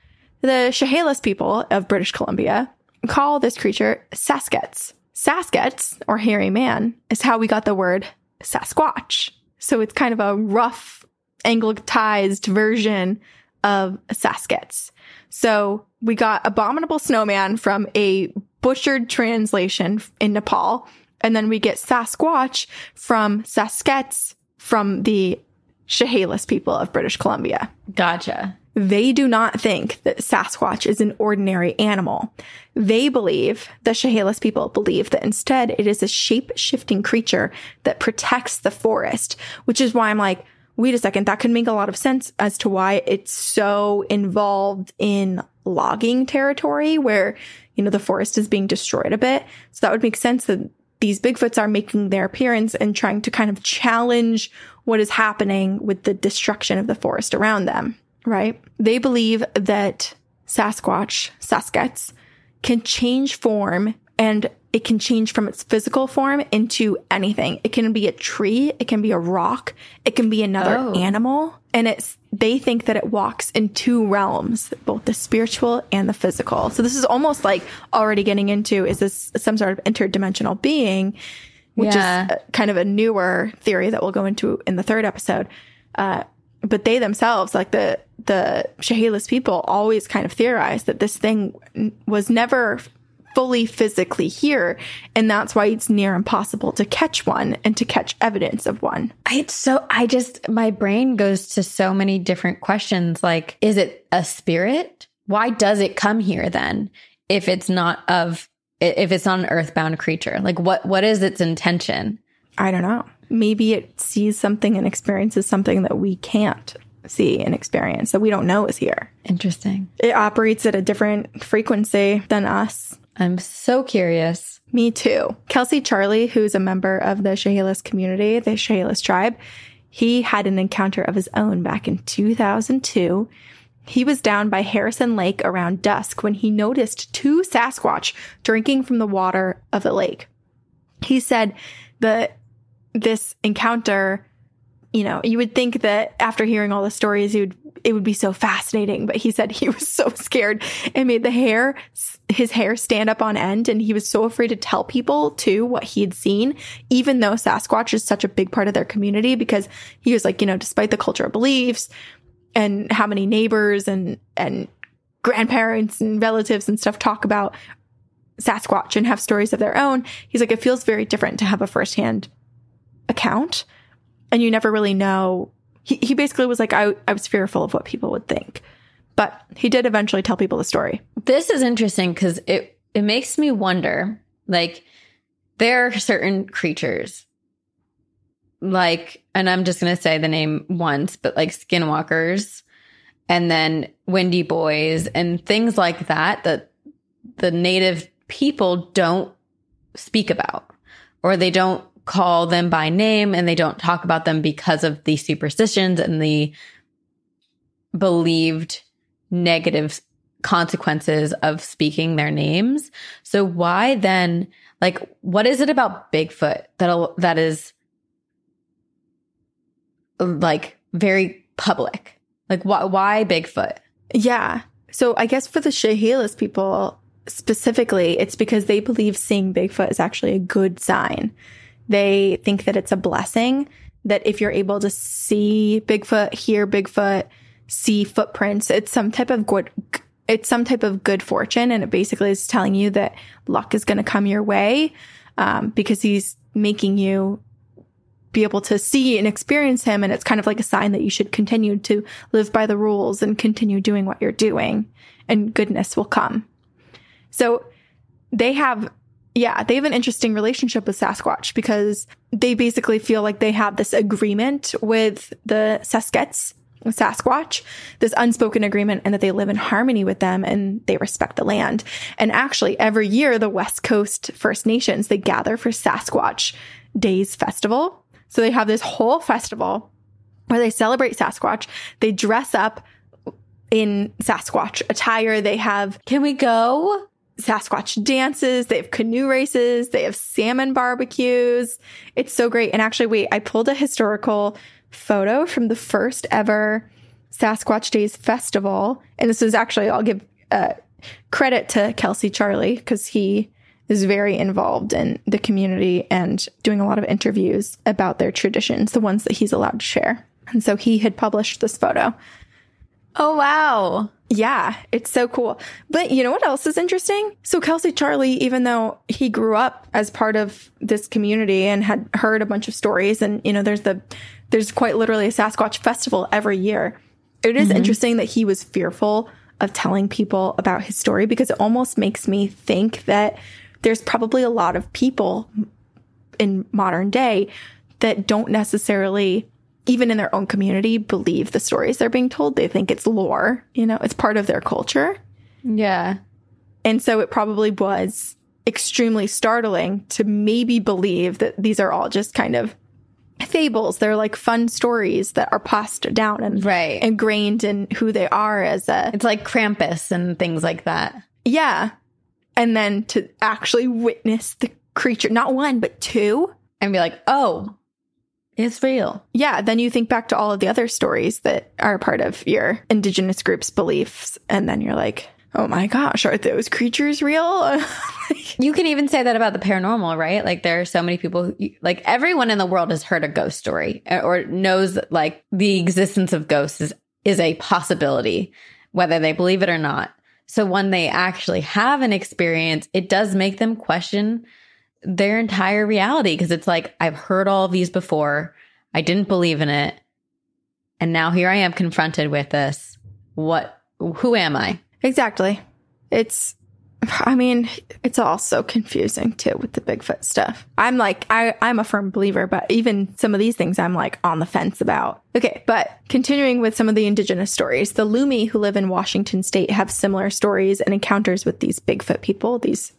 the Chehalis people of British Columbia call this creature Saskets. Saskets, or hairy man, is how we got the word Sasquatch. So it's kind of a rough, anglicized version of Saskets. So we got Abominable Snowman from a butchered translation in Nepal. And then we get Sasquatch from Saskets from the Chehalis people of British Columbia. Gotcha. They do not think that Sasquatch is an ordinary animal. They believe, the Chehalis people believe that instead it is a shape shifting creature that protects the forest, which is why I'm like, wait a second, that could make a lot of sense as to why it's so involved in logging territory where, you know, the forest is being destroyed a bit. So that would make sense that these Bigfoots are making their appearance and trying to kind of challenge what is happening with the destruction of the forest around them right? They believe that Sasquatch, Saskets, can change form and it can change from its physical form into anything. It can be a tree, it can be a rock, it can be another Oh. animal. And it's, they think that it walks in two realms, both the spiritual and the physical. So this is almost like already getting into is this some sort of interdimensional being, which Yeah. is kind of a newer theory that we'll go into in the third episode. Uh, but they themselves, like the the Chehalis people, always kind of theorized that this thing was never fully physically here, and that's why it's near impossible to catch one and to catch evidence of one. It's so I just my brain goes to so many different questions. Like, is it a spirit? Why does it come here then? If it's not of if it's not an earthbound creature, like what what is its intention? I don't know. Maybe it sees something and experiences something that we can't see and experience that we don't know is here. Interesting. It operates at a different frequency than us. I'm so curious. Me too. Kelsey Charlie, who's a member of the Chehalis community, the Chehalis tribe, he had an encounter of his own back in 2002. He was down by Harrison Lake around dusk when he noticed two Sasquatch drinking from the water of the lake. He said that this encounter, you know, you would think that after hearing all the stories, you'd it would be so fascinating. But he said he was so scared and made the hair, his hair stand up on end. And he was so afraid to tell people too what he had seen, even though Sasquatch is such a big part of their community because he was like, you know, despite the cultural beliefs and how many neighbors and, and grandparents and relatives and stuff talk about Sasquatch and have stories of their own. He's like, it feels very different to have a firsthand account. And you never really know. He, he basically was like, I, I was fearful of what people would think. But he did eventually tell people the story. This is interesting because it it makes me wonder. Like, there are certain creatures, like, and I'm just gonna say the name once, but like skinwalkers, and then wendigos, and things like that that the native people don't speak about, or they don't call them by name, and they don't talk about them because of the superstitions and the believed negative consequences of speaking their names. So why then like what is it about Bigfoot that that is like very public? Like why why Bigfoot? Yeah. So I guess for the Chehalis people specifically, it's because they believe seeing Bigfoot is actually a good sign. They think that it's a blessing that if you're able to see Bigfoot, hear Bigfoot, see footprints, it's some type of good it's some type of good fortune. And it basically is telling you that luck is going to come your way um, because he's making you be able to see and experience him. And it's kind of like a sign that you should continue to live by the rules and continue doing what you're doing and goodness will come. So they have yeah they have an interesting relationship with sasquatch because they basically feel like they have this agreement with the Saskets Sasquatch, this unspoken agreement, and that they live in harmony with them and they respect the land. And actually, every year, the West Coast First Nations they gather for Sasquatch Days Festival. So they have this whole festival where they celebrate Sasquatch. They dress up in Sasquatch attire. They have Can we go? Sasquatch dances, they have canoe races, they have salmon barbecues. It's so great. And actually, wait, I pulled a historical photo from the first ever Sasquatch Days Festival. And this is actually, I'll give uh, credit to Kelsey Charlie because he is very involved in the community and doing a lot of interviews about their traditions, the ones that he's allowed to share. And so he had published this photo. Oh wow. Yeah, it's so cool. But you know what else is interesting? So Kelsey Charlie, even though he grew up as part of this community and had heard a bunch of stories, and you know, there's the there's quite literally a Sasquatch festival every year. It is mm-hmm. interesting that he was fearful of telling people about his story because it almost makes me think that there's probably a lot of people in modern day that don't necessarily even in their own community believe the stories they're being told they think it's lore you know it's part of their culture Yeah. and so it probably was extremely startling to maybe believe that these are all just kind of fables they're like fun stories that are passed down and Right. ingrained in who they are as a It's like Krampus and things like that. yeah and then to actually witness the creature, not one, but two. And be like, oh, it's real. Yeah, then you think back to all of the other stories that are part of your indigenous group's beliefs, and then you're like, oh my gosh, are those creatures real? You can even say that about the paranormal, right? Like there are so many people, who, like everyone in the world has heard a ghost story eh, or knows that like the existence of ghosts is, is a possibility, whether they believe it or not. So when they actually have an experience, it does make them question their entire reality because it's like, I've heard all of these before. I didn't believe in it. And now here I am confronted with this. What, who am I? exactly. It's, I mean, it's all so confusing too with the Bigfoot stuff. I'm like, I, I'm a firm believer, but even some of these things I'm like on the fence about. Okay, but continuing with some of the indigenous stories, the Lummi who live in Washington state have similar stories and encounters with these Bigfoot people, these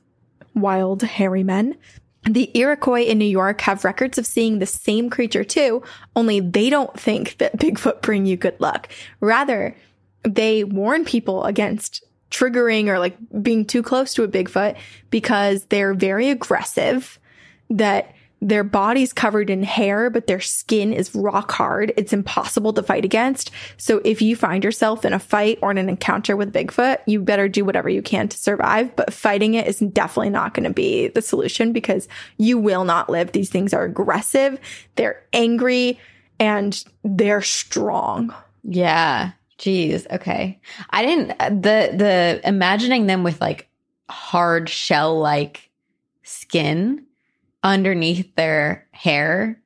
wild, hairy men. The Iroquois in New York have records of seeing the same creature too, only they don't think that Bigfoot bring you good luck. Rather, they warn people against triggering or like being too close to a Bigfoot because they're very aggressive, that their body's covered in hair, but their skin is rock hard. It's impossible to fight against. So if you find yourself in a fight or in an encounter with Bigfoot, you better do whatever you can to survive. But fighting it is definitely not going to be the solution because you will not live. These things are aggressive, they're angry, and they're strong. Yeah. Jeez. Okay. I didn't uh, the the imagining them with like hard shell like skin underneath their hair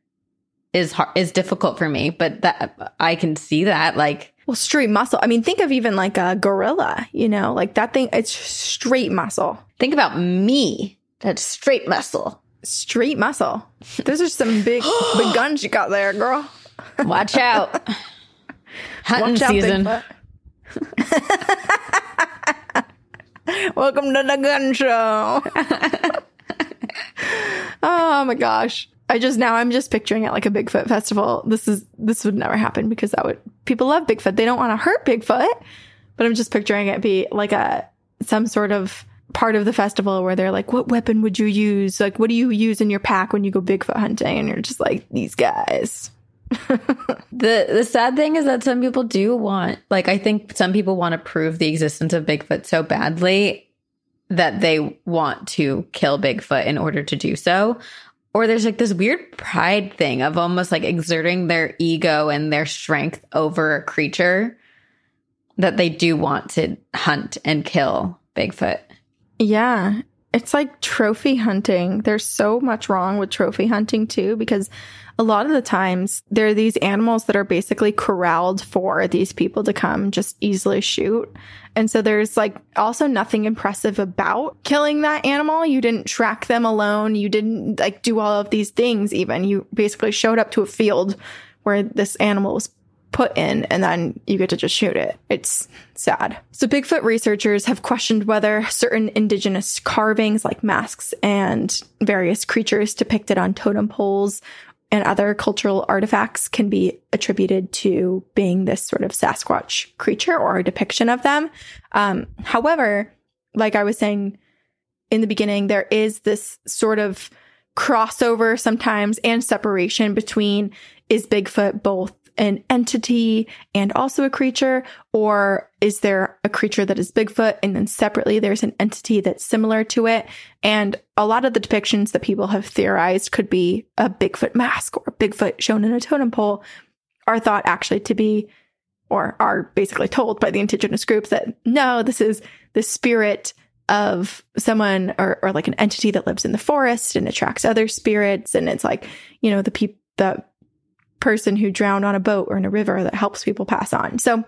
is hard, is difficult for me, but that I can see that like Well, straight muscle. I mean, think of even like a gorilla, you know, like that thing, it's straight muscle. think about me. That's straight muscle. Straight muscle. Those are some big, big guns you got there, girl. Watch out. Hunting Watch out, season. Welcome to the gun show. oh my gosh. I just now I'm just picturing it like a Bigfoot festival. This is this would never happen because that would people love Bigfoot. They don't want to hurt Bigfoot. But I'm just picturing it be like a some sort of part of the festival where they're like, what weapon would you use? Like, what do you use in your pack when you go Bigfoot hunting? And you're just like, these guys. The the sad thing is that some people do want like I think some people want to prove the existence of Bigfoot so badly that they want to kill Bigfoot in order to do so. Or there's like this weird pride thing of almost like exerting their ego and their strength over a creature that they do want to hunt and kill Bigfoot. Yeah. It's like trophy hunting. There's so much wrong with trophy hunting too, because a lot of the times there are these animals that are basically corralled for these people to come just easily shoot. And so there's like also nothing impressive about killing that animal. You didn't track them alone. You didn't like do all of these things even. You basically showed up to a field where this animal was put in and then you get to just shoot it. It's sad. So Bigfoot researchers have questioned whether certain indigenous carvings like masks and various creatures depicted on totem poles and other cultural artifacts can be attributed to being this sort of Sasquatch creature or a depiction of them. Um, however, like I was saying in the beginning, there is this sort of crossover sometimes and separation between is Bigfoot both an entity and also a creature, or is there a creature that is Bigfoot and then separately there's an entity that's similar to it? And a lot of the depictions that people have theorized could be a Bigfoot mask or a Bigfoot shown in a totem pole are thought actually to be or are basically told by the indigenous groups that no, this is the spirit of someone or, or like an entity that lives in the forest and attracts other spirits. And it's like, you know, the people, the person who drowned on a boat or in a river that helps people pass on. So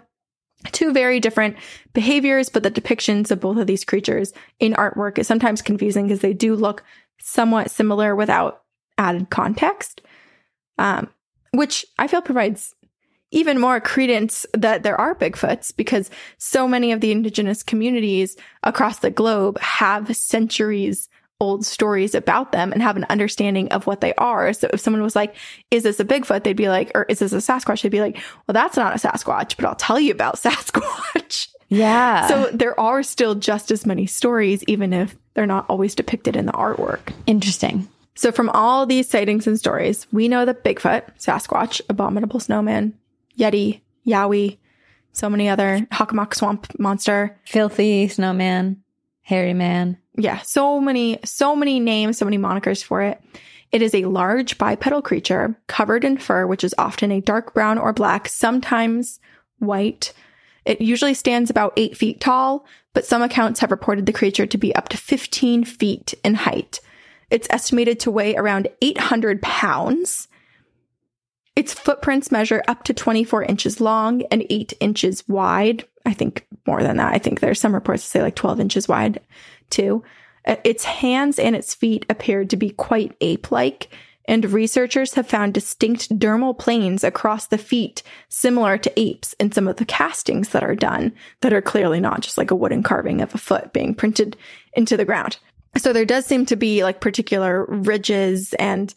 two very different behaviors, but the depictions of both of these creatures in artwork is sometimes confusing because they do look somewhat similar without added context. Um, which I feel provides even more credence that there are Bigfoots because so many of the indigenous communities across the globe have centuries old stories about them and have an understanding of what they are. So if someone was like, is this a Bigfoot? They'd be like, or is this a Sasquatch? They'd be like, well, that's not a Sasquatch, but I'll tell you about Sasquatch. Yeah. So there are still just as many stories, even if They're not always depicted in the artwork. Interesting. So, from all these sightings and stories, we know that Bigfoot, Sasquatch, Abominable Snowman, Yeti, Yowie, so many other Hockomock Swamp Monster. Filthy snowman, hairy man. Yeah, so many, so many names, so many monikers for it. It is a large bipedal creature covered in fur, which is often a dark brown or black, sometimes white. It usually stands about eight feet tall, but some accounts have reported the creature to be up to 15 feet in height. It's estimated to weigh around 800 pounds. Its footprints measure up to 24 inches long and 8 inches wide. I think more than that. I think there's some reports that say like 12 inches wide too. Uh, Its hands and its feet appeared to be quite ape like, and researchers have found distinct dermal planes across the feet similar to apes in some of the castings that are done that are clearly not just like a wooden carving of a foot being printed into the ground. So there does seem to be like particular ridges and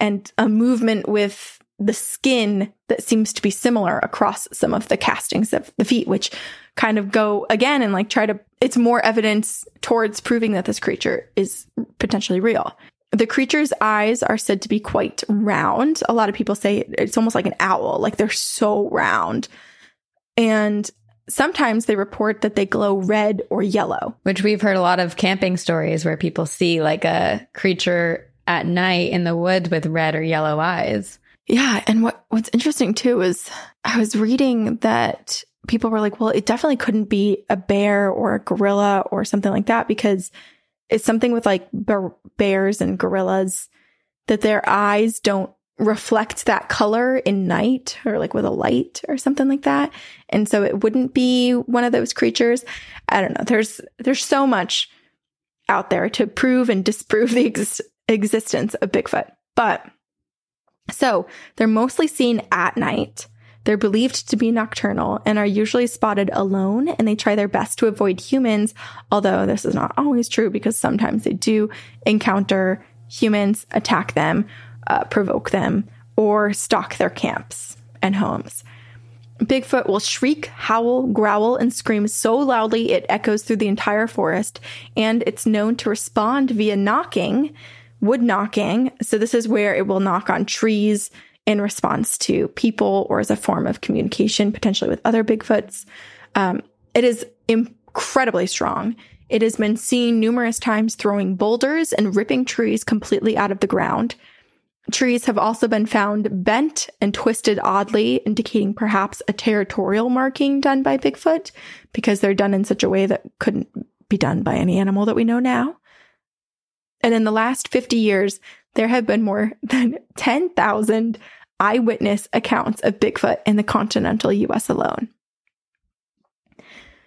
and a movement with the skin that seems to be similar across some of the castings of the feet, which kind of go again and like try to, it's more evidence towards proving that this creature is potentially real. The creature's eyes are said to be quite round. A lot of people say it's almost like an owl, like they're so round. And sometimes they report that they glow red or yellow. Which we've heard a lot of camping stories where people see like a creature at night in the woods with red or yellow eyes. Yeah, and what what's interesting too is I was reading that people were like, well, it definitely couldn't be a bear or a gorilla or something like that because it's something with like bear- bears and gorillas that their eyes don't reflect that color in night or like with a light or something like that. And so it wouldn't be one of those creatures. I don't know. There's there's so much out there to prove and disprove the exist- existence of Bigfoot. But so they're mostly seen at night. They're believed to be nocturnal and are usually spotted alone, and they try their best to avoid humans, although this is not always true because sometimes they do encounter humans, attack them, uh, provoke them, or stalk their camps and homes. Bigfoot will shriek, howl, growl, and scream so loudly it echoes through the entire forest, and it's known to respond via knocking, wood knocking. So, this is where it will knock on trees in response to people or as a form of communication, potentially with other Bigfoots. Um, it is incredibly strong. It has been seen numerous times throwing boulders and ripping trees completely out of the ground. Trees have also been found bent and twisted oddly, indicating perhaps a territorial marking done by Bigfoot because they're done in such a way that couldn't be done by any animal that we know now. And in the last 50 years, there have been more than 10,000 eyewitness accounts of Bigfoot in the continental US alone.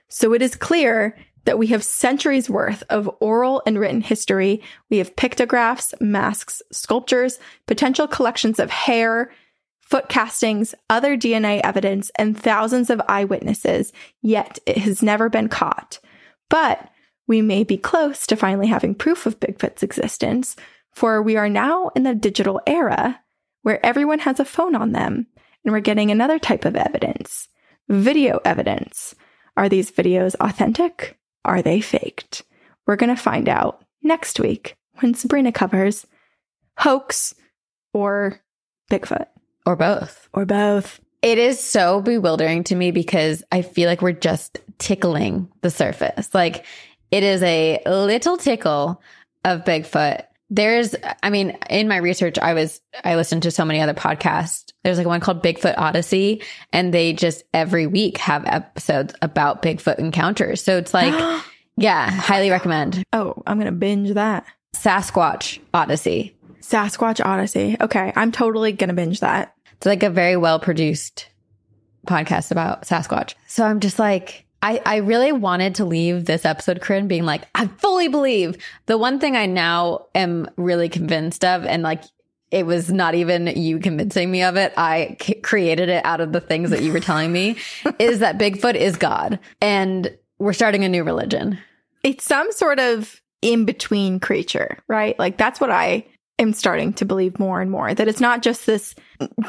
So it is clear that we have centuries worth of oral and written history. We have pictographs, masks, sculptures, potential collections of hair, foot castings, other DNA evidence, and thousands of eyewitnesses, yet it has never been caught. But we may be close to finally having proof of Bigfoot's existence, for we are now in the digital era where everyone has a phone on them, and we're getting another type of evidence video evidence. Are these videos authentic? Are they faked? We're going to find out next week when Sabrina covers hoax or Bigfoot Or both. or both. It is so bewildering to me because I feel like we're just tickling the surface. Like it is a little tickle of Bigfoot. There's, I mean, in my research, I was, I listened to so many other podcasts. There's like one called Bigfoot Odyssey, and they just every week have episodes about Bigfoot encounters. So it's like, yeah, highly recommend Oh, I'm going to binge that. Sasquatch Odyssey. Sasquatch Odyssey. Okay, I'm totally going to binge that. It's like a very well produced podcast about Sasquatch. So I'm just like, I, I really wanted to leave this episode, Corinne, being like, I fully believe. The one thing I now am really convinced of, and like, it was not even you convincing me of it. I c- created it out of the things that you were telling me, is that Bigfoot is God. And we're starting a new religion. It's some sort of in between creature, right? Like that's what I am starting to believe more and more that it's not just this,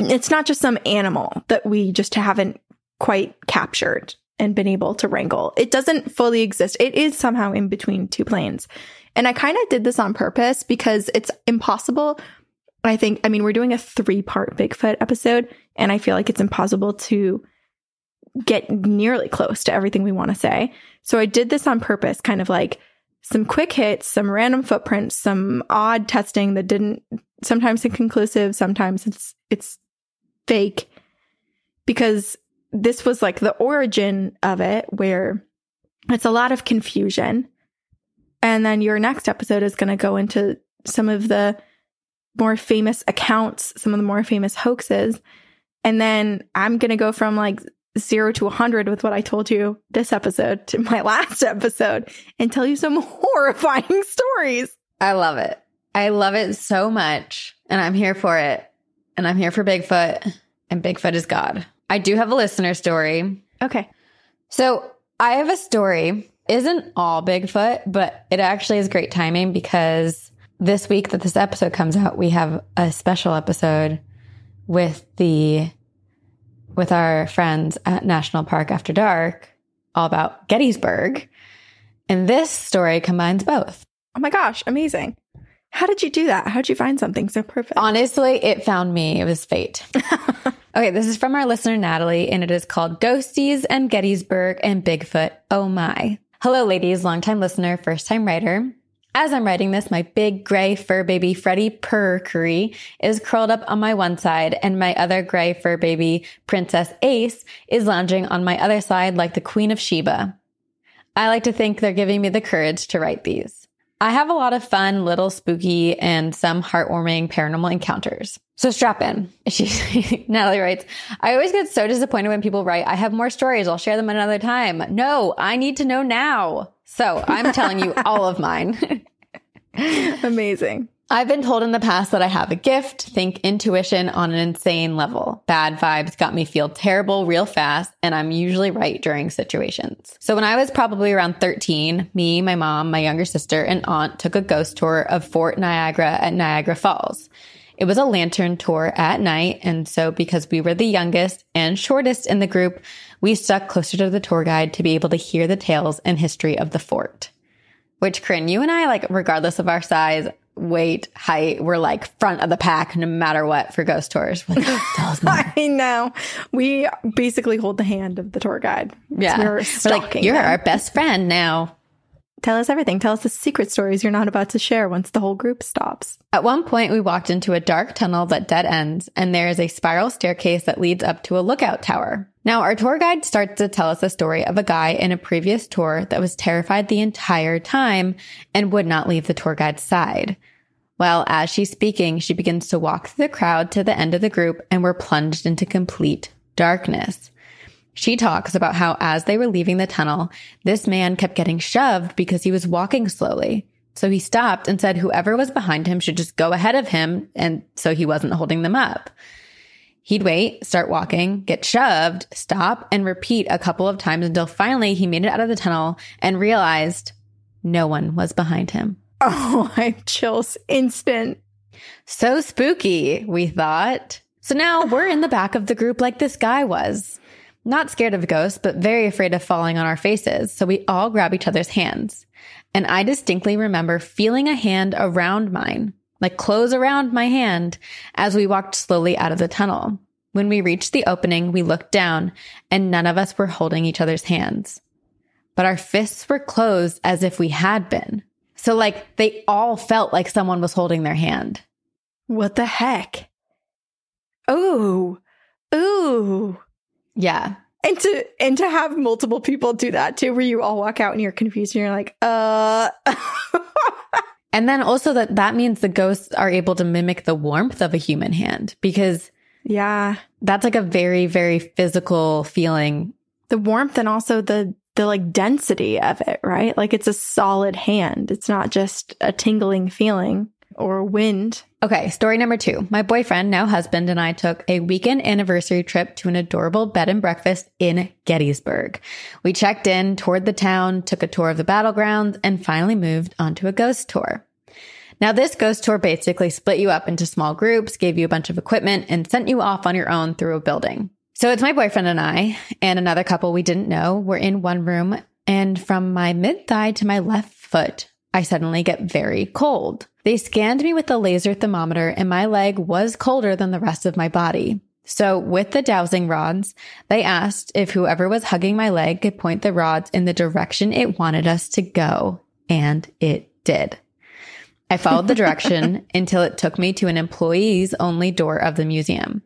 it's not just some animal that we just haven't quite captured and been able to wrangle. It doesn't fully exist. It is somehow in between two planes. And I kind of did this on purpose because it's impossible. I think, I mean, we're doing a three part Bigfoot episode, and I feel like it's impossible to get nearly close to everything we want to say. So I did this on purpose, kind of like some quick hits, some random footprints, some odd testing that didn't sometimes inconclusive, sometimes it's it's fake because this was like the origin of it where it's a lot of confusion. And then your next episode is going to go into some of the more famous accounts, some of the more famous hoaxes. And then I'm going to go from like zero to 100 with what I told you this episode to my last episode and tell you some horrifying stories. I love it. I love it so much. And I'm here for it. And I'm here for Bigfoot. And Bigfoot is God. I do have a listener story. Okay. So I have a story. Isn't all Bigfoot, but it actually is great timing because this week that this episode comes out, we have a special episode with the with our friends at National Park After Dark all about Gettysburg. And this story combines both. Oh my gosh, amazing. How did you do that? How did you find something so perfect? Honestly, it found me. It was fate. okay, this is from our listener, Natalie, and it is called Ghosties and Gettysburg and Bigfoot. Oh my. Hello, ladies, longtime listener, first time writer. As I'm writing this, my big gray fur baby Freddie Purkery is curled up on my one side, and my other gray fur baby Princess Ace is lounging on my other side like the Queen of Sheba. I like to think they're giving me the courage to write these. I have a lot of fun, little spooky, and some heartwarming paranormal encounters. So strap in. She, Natalie writes, I always get so disappointed when people write, I have more stories. I'll share them another time. No, I need to know now. So I'm telling you all of mine. Amazing. I've been told in the past that I have a gift, think intuition on an insane level. Bad vibes got me feel terrible real fast, and I'm usually right during situations. So when I was probably around 13, me, my mom, my younger sister, and aunt took a ghost tour of Fort Niagara at Niagara Falls. It was a lantern tour at night, and so because we were the youngest and shortest in the group, we stuck closer to the tour guide to be able to hear the tales and history of the fort. Which, Corinne, you and I, like, regardless of our size, weight, height. We're like front of the pack no matter what for ghost tours. Like, Tell us more. I know. We basically hold the hand of the tour guide. Yeah. We're, we're like, you're them. our best friend now. Tell us everything. Tell us the secret stories you're not about to share once the whole group stops. At one point, we walked into a dark tunnel that dead ends, and there is a spiral staircase that leads up to a lookout tower. Now, our tour guide starts to tell us a story of a guy in a previous tour that was terrified the entire time and would not leave the tour guide's side. Well, as she's speaking, she begins to walk through the crowd to the end of the group, and we're plunged into complete darkness. She talks about how as they were leaving the tunnel, this man kept getting shoved because he was walking slowly. So he stopped and said whoever was behind him should just go ahead of him. And so he wasn't holding them up. He'd wait, start walking, get shoved, stop and repeat a couple of times until finally he made it out of the tunnel and realized no one was behind him. Oh, I chills instant. So spooky, we thought. So now we're in the back of the group like this guy was. Not scared of ghosts, but very afraid of falling on our faces. So we all grab each other's hands. And I distinctly remember feeling a hand around mine, like close around my hand as we walked slowly out of the tunnel. When we reached the opening, we looked down and none of us were holding each other's hands, but our fists were closed as if we had been. So like they all felt like someone was holding their hand. What the heck? Ooh, ooh. Yeah. And to and to have multiple people do that too, where you all walk out and you're confused and you're like, uh And then also that that means the ghosts are able to mimic the warmth of a human hand because yeah, that's like a very very physical feeling. The warmth and also the the like density of it, right? Like it's a solid hand. It's not just a tingling feeling or wind. Okay, story number two. My boyfriend, now husband, and I took a weekend anniversary trip to an adorable bed and breakfast in Gettysburg. We checked in, toured the town, took a tour of the battlegrounds, and finally moved onto a ghost tour. Now, this ghost tour basically split you up into small groups, gave you a bunch of equipment, and sent you off on your own through a building. So it's my boyfriend and I, and another couple we didn't know. We're in one room, and from my mid thigh to my left foot, I suddenly get very cold. They scanned me with a laser thermometer and my leg was colder than the rest of my body. So with the dowsing rods, they asked if whoever was hugging my leg could point the rods in the direction it wanted us to go. And it did. I followed the direction until it took me to an employees only door of the museum.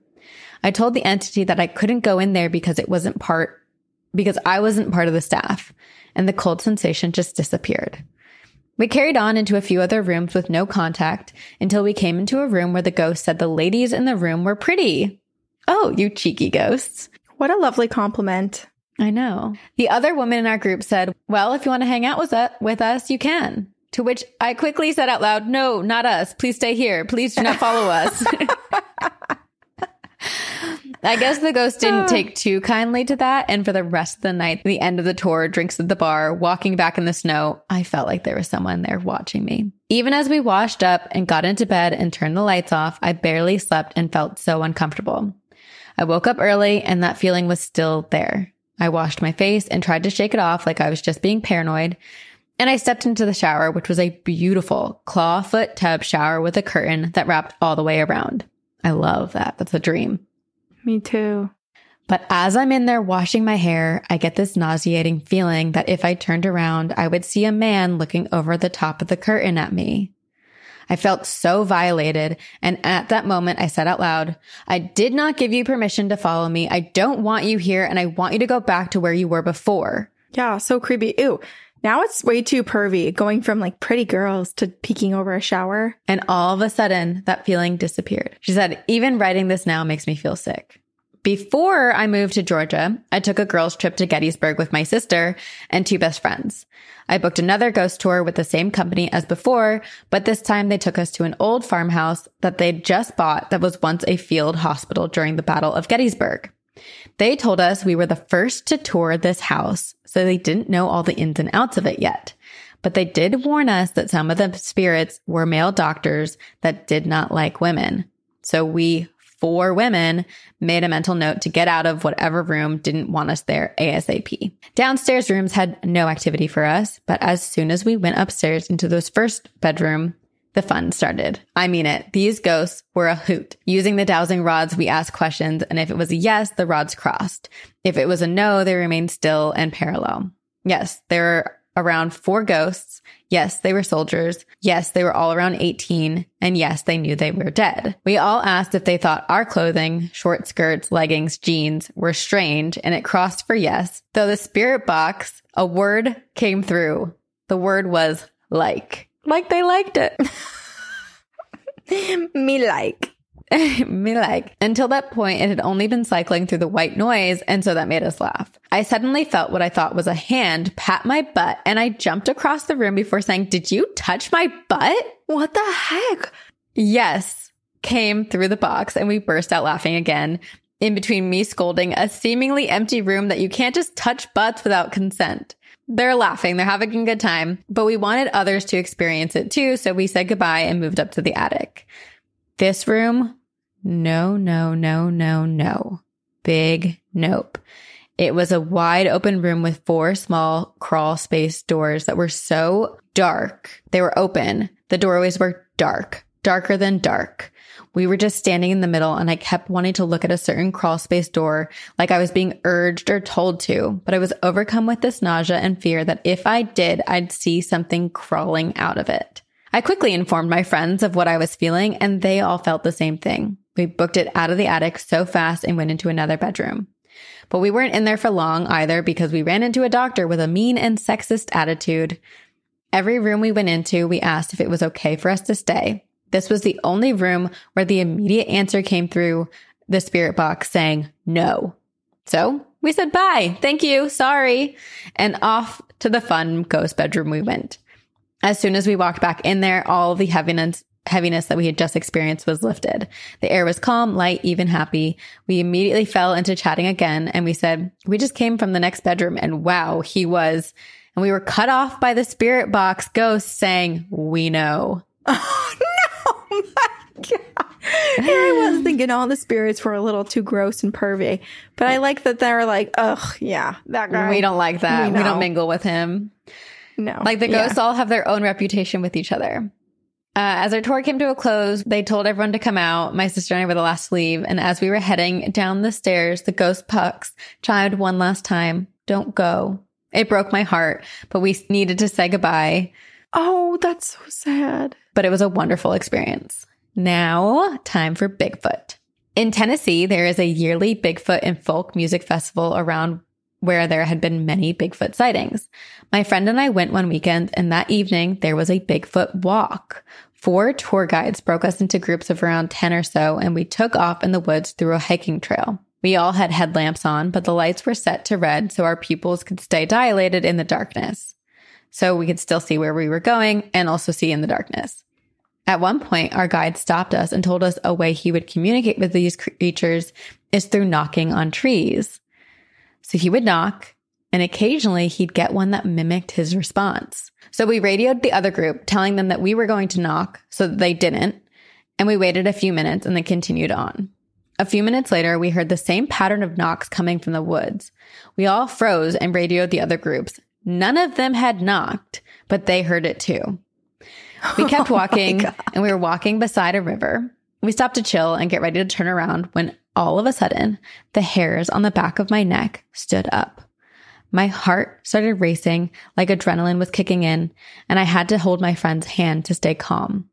I told the entity that I couldn't go in there because it wasn't part, because I wasn't part of the staff and the cold sensation just disappeared. We carried on into a few other rooms with no contact until we came into a room where the ghost said the ladies in the room were pretty. Oh, you cheeky ghosts. What a lovely compliment. I know. The other woman in our group said, Well, if you want to hang out with us, with us, you can. To which I quickly said out loud, No, not us. Please stay here. Please do not follow us. I guess the ghost didn't ah. take too kindly to that. And for the rest of the night, the end of the tour, drinks at the bar, walking back in the snow, I felt like there was someone there watching me. Even as we washed up and got into bed and turned the lights off, I barely slept and felt so uncomfortable. I woke up early and that feeling was still there. I washed my face and tried to shake it off like I was just being paranoid. And I stepped into the shower, which was a beautiful clawfoot tub shower with a curtain that wrapped all the way around. I love that. That's a dream. Me too. But as I'm in there washing my hair, I get this nauseating feeling that if I turned around, I would see a man looking over the top of the curtain at me. I felt so violated. And at that moment, I said out loud, I did not give you permission to follow me. I don't want you here and I want you to go back to where you were before. Yeah, so creepy. Ew. Now it's way too pervy going from like pretty girls to peeking over a shower. And all of a sudden, that feeling disappeared. She said, even writing this now makes me feel sick. Before I moved to Georgia, I took a girls trip to Gettysburg with my sister and two best friends. I booked another ghost tour with the same company as before, but this time they took us to an old farmhouse that they'd just bought that was once a field hospital during the Battle of Gettysburg. They told us we were the first to tour this house, so they didn't know all the ins and outs of it yet. But they did warn us that some of the spirits were male doctors that did not like women. So we four women made a mental note to get out of whatever room didn't want us there ASAP. Downstairs rooms had no activity for us, but as soon as we went upstairs into those first bedroom, the fun started. I mean it. These ghosts were a hoot. Using the dowsing rods, we asked questions, and if it was a yes, the rods crossed. If it was a no, they remained still and parallel. Yes, there were around four ghosts. Yes, they were soldiers. Yes, they were all around 18. And yes, they knew they were dead. We all asked if they thought our clothing, short skirts, leggings, jeans were strange, and it crossed for yes. Though the spirit box, a word came through. The word was like. Like they liked it. Me like. Me like. Until that point, it had only been cycling through the white noise, and so that made us laugh. I suddenly felt what I thought was a hand pat my butt, and I jumped across the room before saying, Did you touch my butt? What the heck? Yes, came through the box, and we burst out laughing again. In between me scolding a seemingly empty room that you can't just touch butts without consent. They're laughing, they're having a good time, but we wanted others to experience it too, so we said goodbye and moved up to the attic. This room no, no, no, no, no. Big nope. It was a wide open room with four small crawl space doors that were so dark. They were open. The doorways were dark, darker than dark. We were just standing in the middle and I kept wanting to look at a certain crawl space door like I was being urged or told to, but I was overcome with this nausea and fear that if I did, I'd see something crawling out of it. I quickly informed my friends of what I was feeling and they all felt the same thing. We booked it out of the attic so fast and went into another bedroom. But we weren't in there for long either because we ran into a doctor with a mean and sexist attitude. Every room we went into, we asked if it was okay for us to stay. This was the only room where the immediate answer came through the spirit box saying no. So we said bye, thank you, sorry, and off to the fun ghost bedroom we went. As soon as we walked back in there, all the heaviness heaviness that we had just experienced was lifted. The air was calm, light, even happy. We immediately fell into chatting again and we said, we just came from the next bedroom and wow, he was. And we were cut off by the spirit box ghost saying, we know. Oh, my God. Here I was thinking all the spirits were a little too gross and pervy, but I like that they're like, ugh, yeah, that guy. We don't like that. We We, don't mingle with him. No. Like the Yeah. ghosts all have their own reputation with each other. Uh, as our tour came to a close, they told everyone to come out. My sister and I were the last to leave. And as we were heading down the stairs, the ghost pucks chimed one last time, don't go. It broke my heart, but we needed to say goodbye. Oh, that's so sad. But it was a wonderful experience. Now, time for Bigfoot. In Tennessee, there is a yearly Bigfoot and folk music festival around where there had been many Bigfoot sightings. My friend and I went one weekend, and that evening there was a Bigfoot walk. Four tour guides broke us into groups of around 10 or so, and we took off in the woods through a hiking trail. We all had headlamps on, but the lights were set to red so our pupils could stay dilated in the darkness. So we could still see where we were going and also see in the darkness. At one point, our guide stopped us and told us a way he would communicate with these creatures is through knocking on trees. So he would knock, and occasionally he'd get one that mimicked his response. So we radioed the other group, telling them that we were going to knock so that they didn't. And we waited a few minutes and then continued on. A few minutes later, we heard the same pattern of knocks coming from the woods. We all froze and radioed the other groups. None of them had knocked, but they heard it too. We kept oh walking and we were walking beside a river. We stopped to chill and get ready to turn around when all of a sudden the hairs on the back of my neck stood up. My heart started racing like adrenaline was kicking in, and I had to hold my friend's hand to stay calm.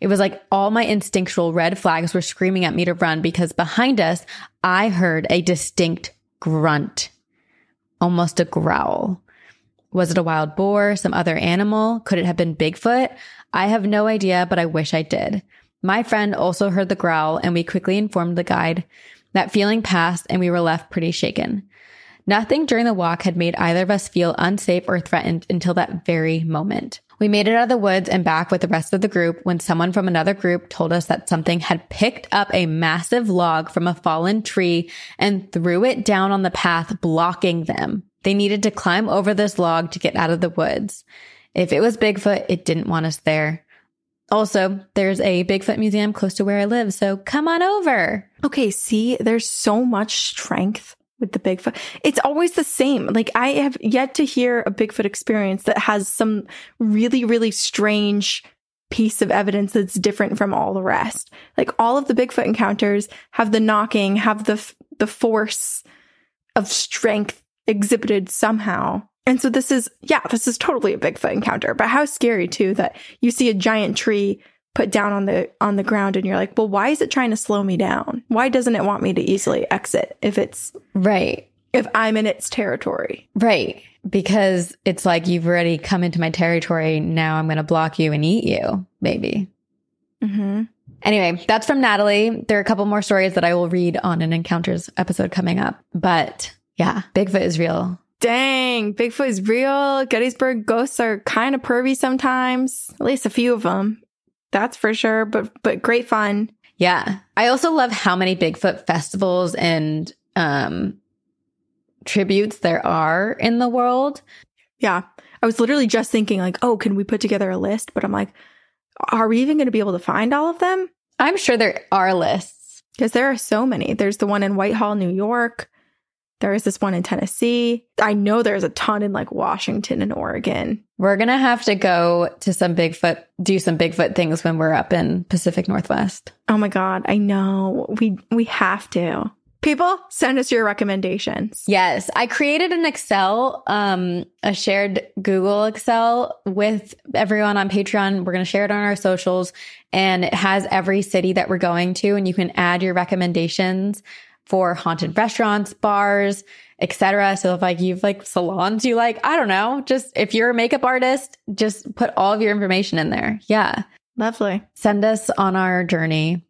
It was like all my instinctual red flags were screaming at me to run because behind us, I heard a distinct grunt, almost a growl. Was it a wild boar, some other animal? Could it have been Bigfoot? I have no idea, but I wish I did. My friend also heard the growl, and we quickly informed the guide. That feeling passed, and we were left pretty shaken. Nothing during the walk had made either of us feel unsafe or threatened until that very moment. We made it out of the woods and back with the rest of the group when someone from another group told us that something had picked up a massive log from a fallen tree and threw it down on the path, blocking them. They needed to climb over this log to get out of the woods. If it was Bigfoot, it didn't want us there. Also, there's a Bigfoot museum close to where I live, so come on over. Okay, see, there's so much strength with the Bigfoot. It's always the same. Like I have yet to hear a Bigfoot experience that has some really, really strange piece of evidence that's different from all the rest. Like all of the Bigfoot encounters have the knocking, have the the force of strength exhibited somehow. And so this is, yeah, this is totally a Bigfoot encounter. But how scary too that you see a giant tree put down on the on the ground and you're like, well, why is it trying to slow me down? Why doesn't it want me to easily exit if it's Right. if I'm in its territory? Right. Because it's like you've already come into my territory. Now I'm going to block you and eat you, maybe. Mm-hmm. Anyway, that's from Natalie. There are a couple more stories that I will read on an encounters episode coming up. But yeah, Bigfoot is real. Dang, Bigfoot is real. Gettysburg ghosts are kind of pervy sometimes. At least a few of them. That's for sure. But but great fun. Yeah. I also love how many Bigfoot festivals and um tributes there are in the world. Yeah. I was literally just thinking like, oh, can we put together a list? But I'm like, are we even going to be able to find all of them? I'm sure there are lists. Because there are so many. There's the one in Whitehall, New York. There is this one in Tennessee. I know there's a ton in like Washington and Oregon. We're going to have to go to some Bigfoot, do some Bigfoot things when we're up in Pacific Northwest. Oh my god, I know. We we have to. People, send us your recommendations. Yes, I created an Excel, um, a shared Google Excel with everyone on Patreon. We're going to share it on our socials and it has every city that we're going to and you can add your recommendations for haunted restaurants, bars, etc. So if like you've like salons you like, I don't know, just if you're a makeup artist, just put all of your information in there. Yeah. Lovely. Send us on our journey.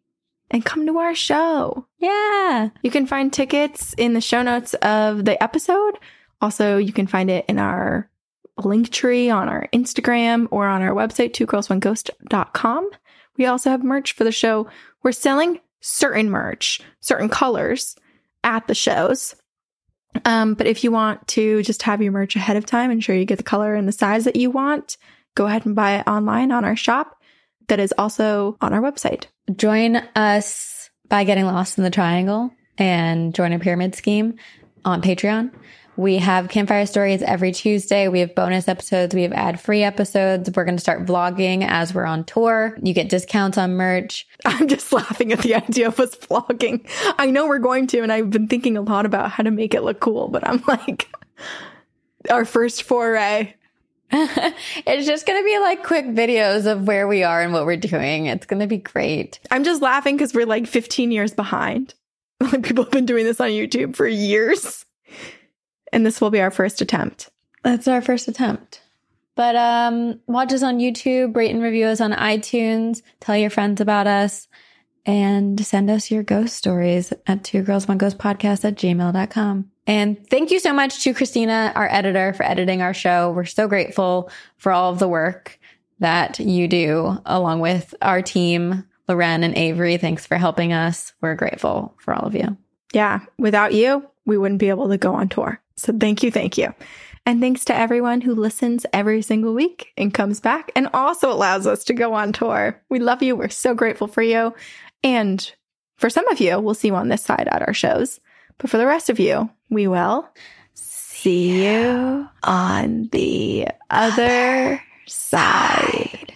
And come to our show. Yeah. You can find tickets in the show notes of the episode. Also, you can find it in our link tree on our Instagram or on our website, two girls one twogirlsoneghost.com. We also have merch for the show. We're selling certain merch, certain colors at the shows. Um, but if you want to just have your merch ahead of time, ensure you get the color and the size that you want, go ahead and buy it online on our shop that is also on our website. Join us by getting lost in the triangle and join a pyramid scheme on Patreon. We have campfire stories every Tuesday. We have bonus episodes. We have ad free episodes. We're going to start vlogging as we're on tour. You get discounts on merch. I'm just laughing at the idea of us vlogging. I know we're going to, and I've been thinking a lot about how to make it look cool, but I'm like, our first foray. it's just going to be like quick videos of where we are and what we're doing. It's going to be great. I'm just laughing because we're like 15 years behind. Like people have been doing this on YouTube for years. And this will be our first attempt. That's our first attempt. But um, watch us on YouTube, rate and review us on iTunes, tell your friends about us, and send us your ghost stories at two girls one ghost podcast at gmail.com. And thank you so much to Cristina, our editor, for editing our show. We're so grateful for all of the work that you do along with our team Loren and Avery, thanks for helping us. We're grateful for all of you. Yeah. Without you, we wouldn't be able to go on tour. So thank you. Thank you. And thanks to everyone who listens every single week and comes back and also allows us to go on tour. We love you. We're so grateful for you. And for some of you, we'll see you on this side at our shows. But for the rest of you, we will see you on the other side.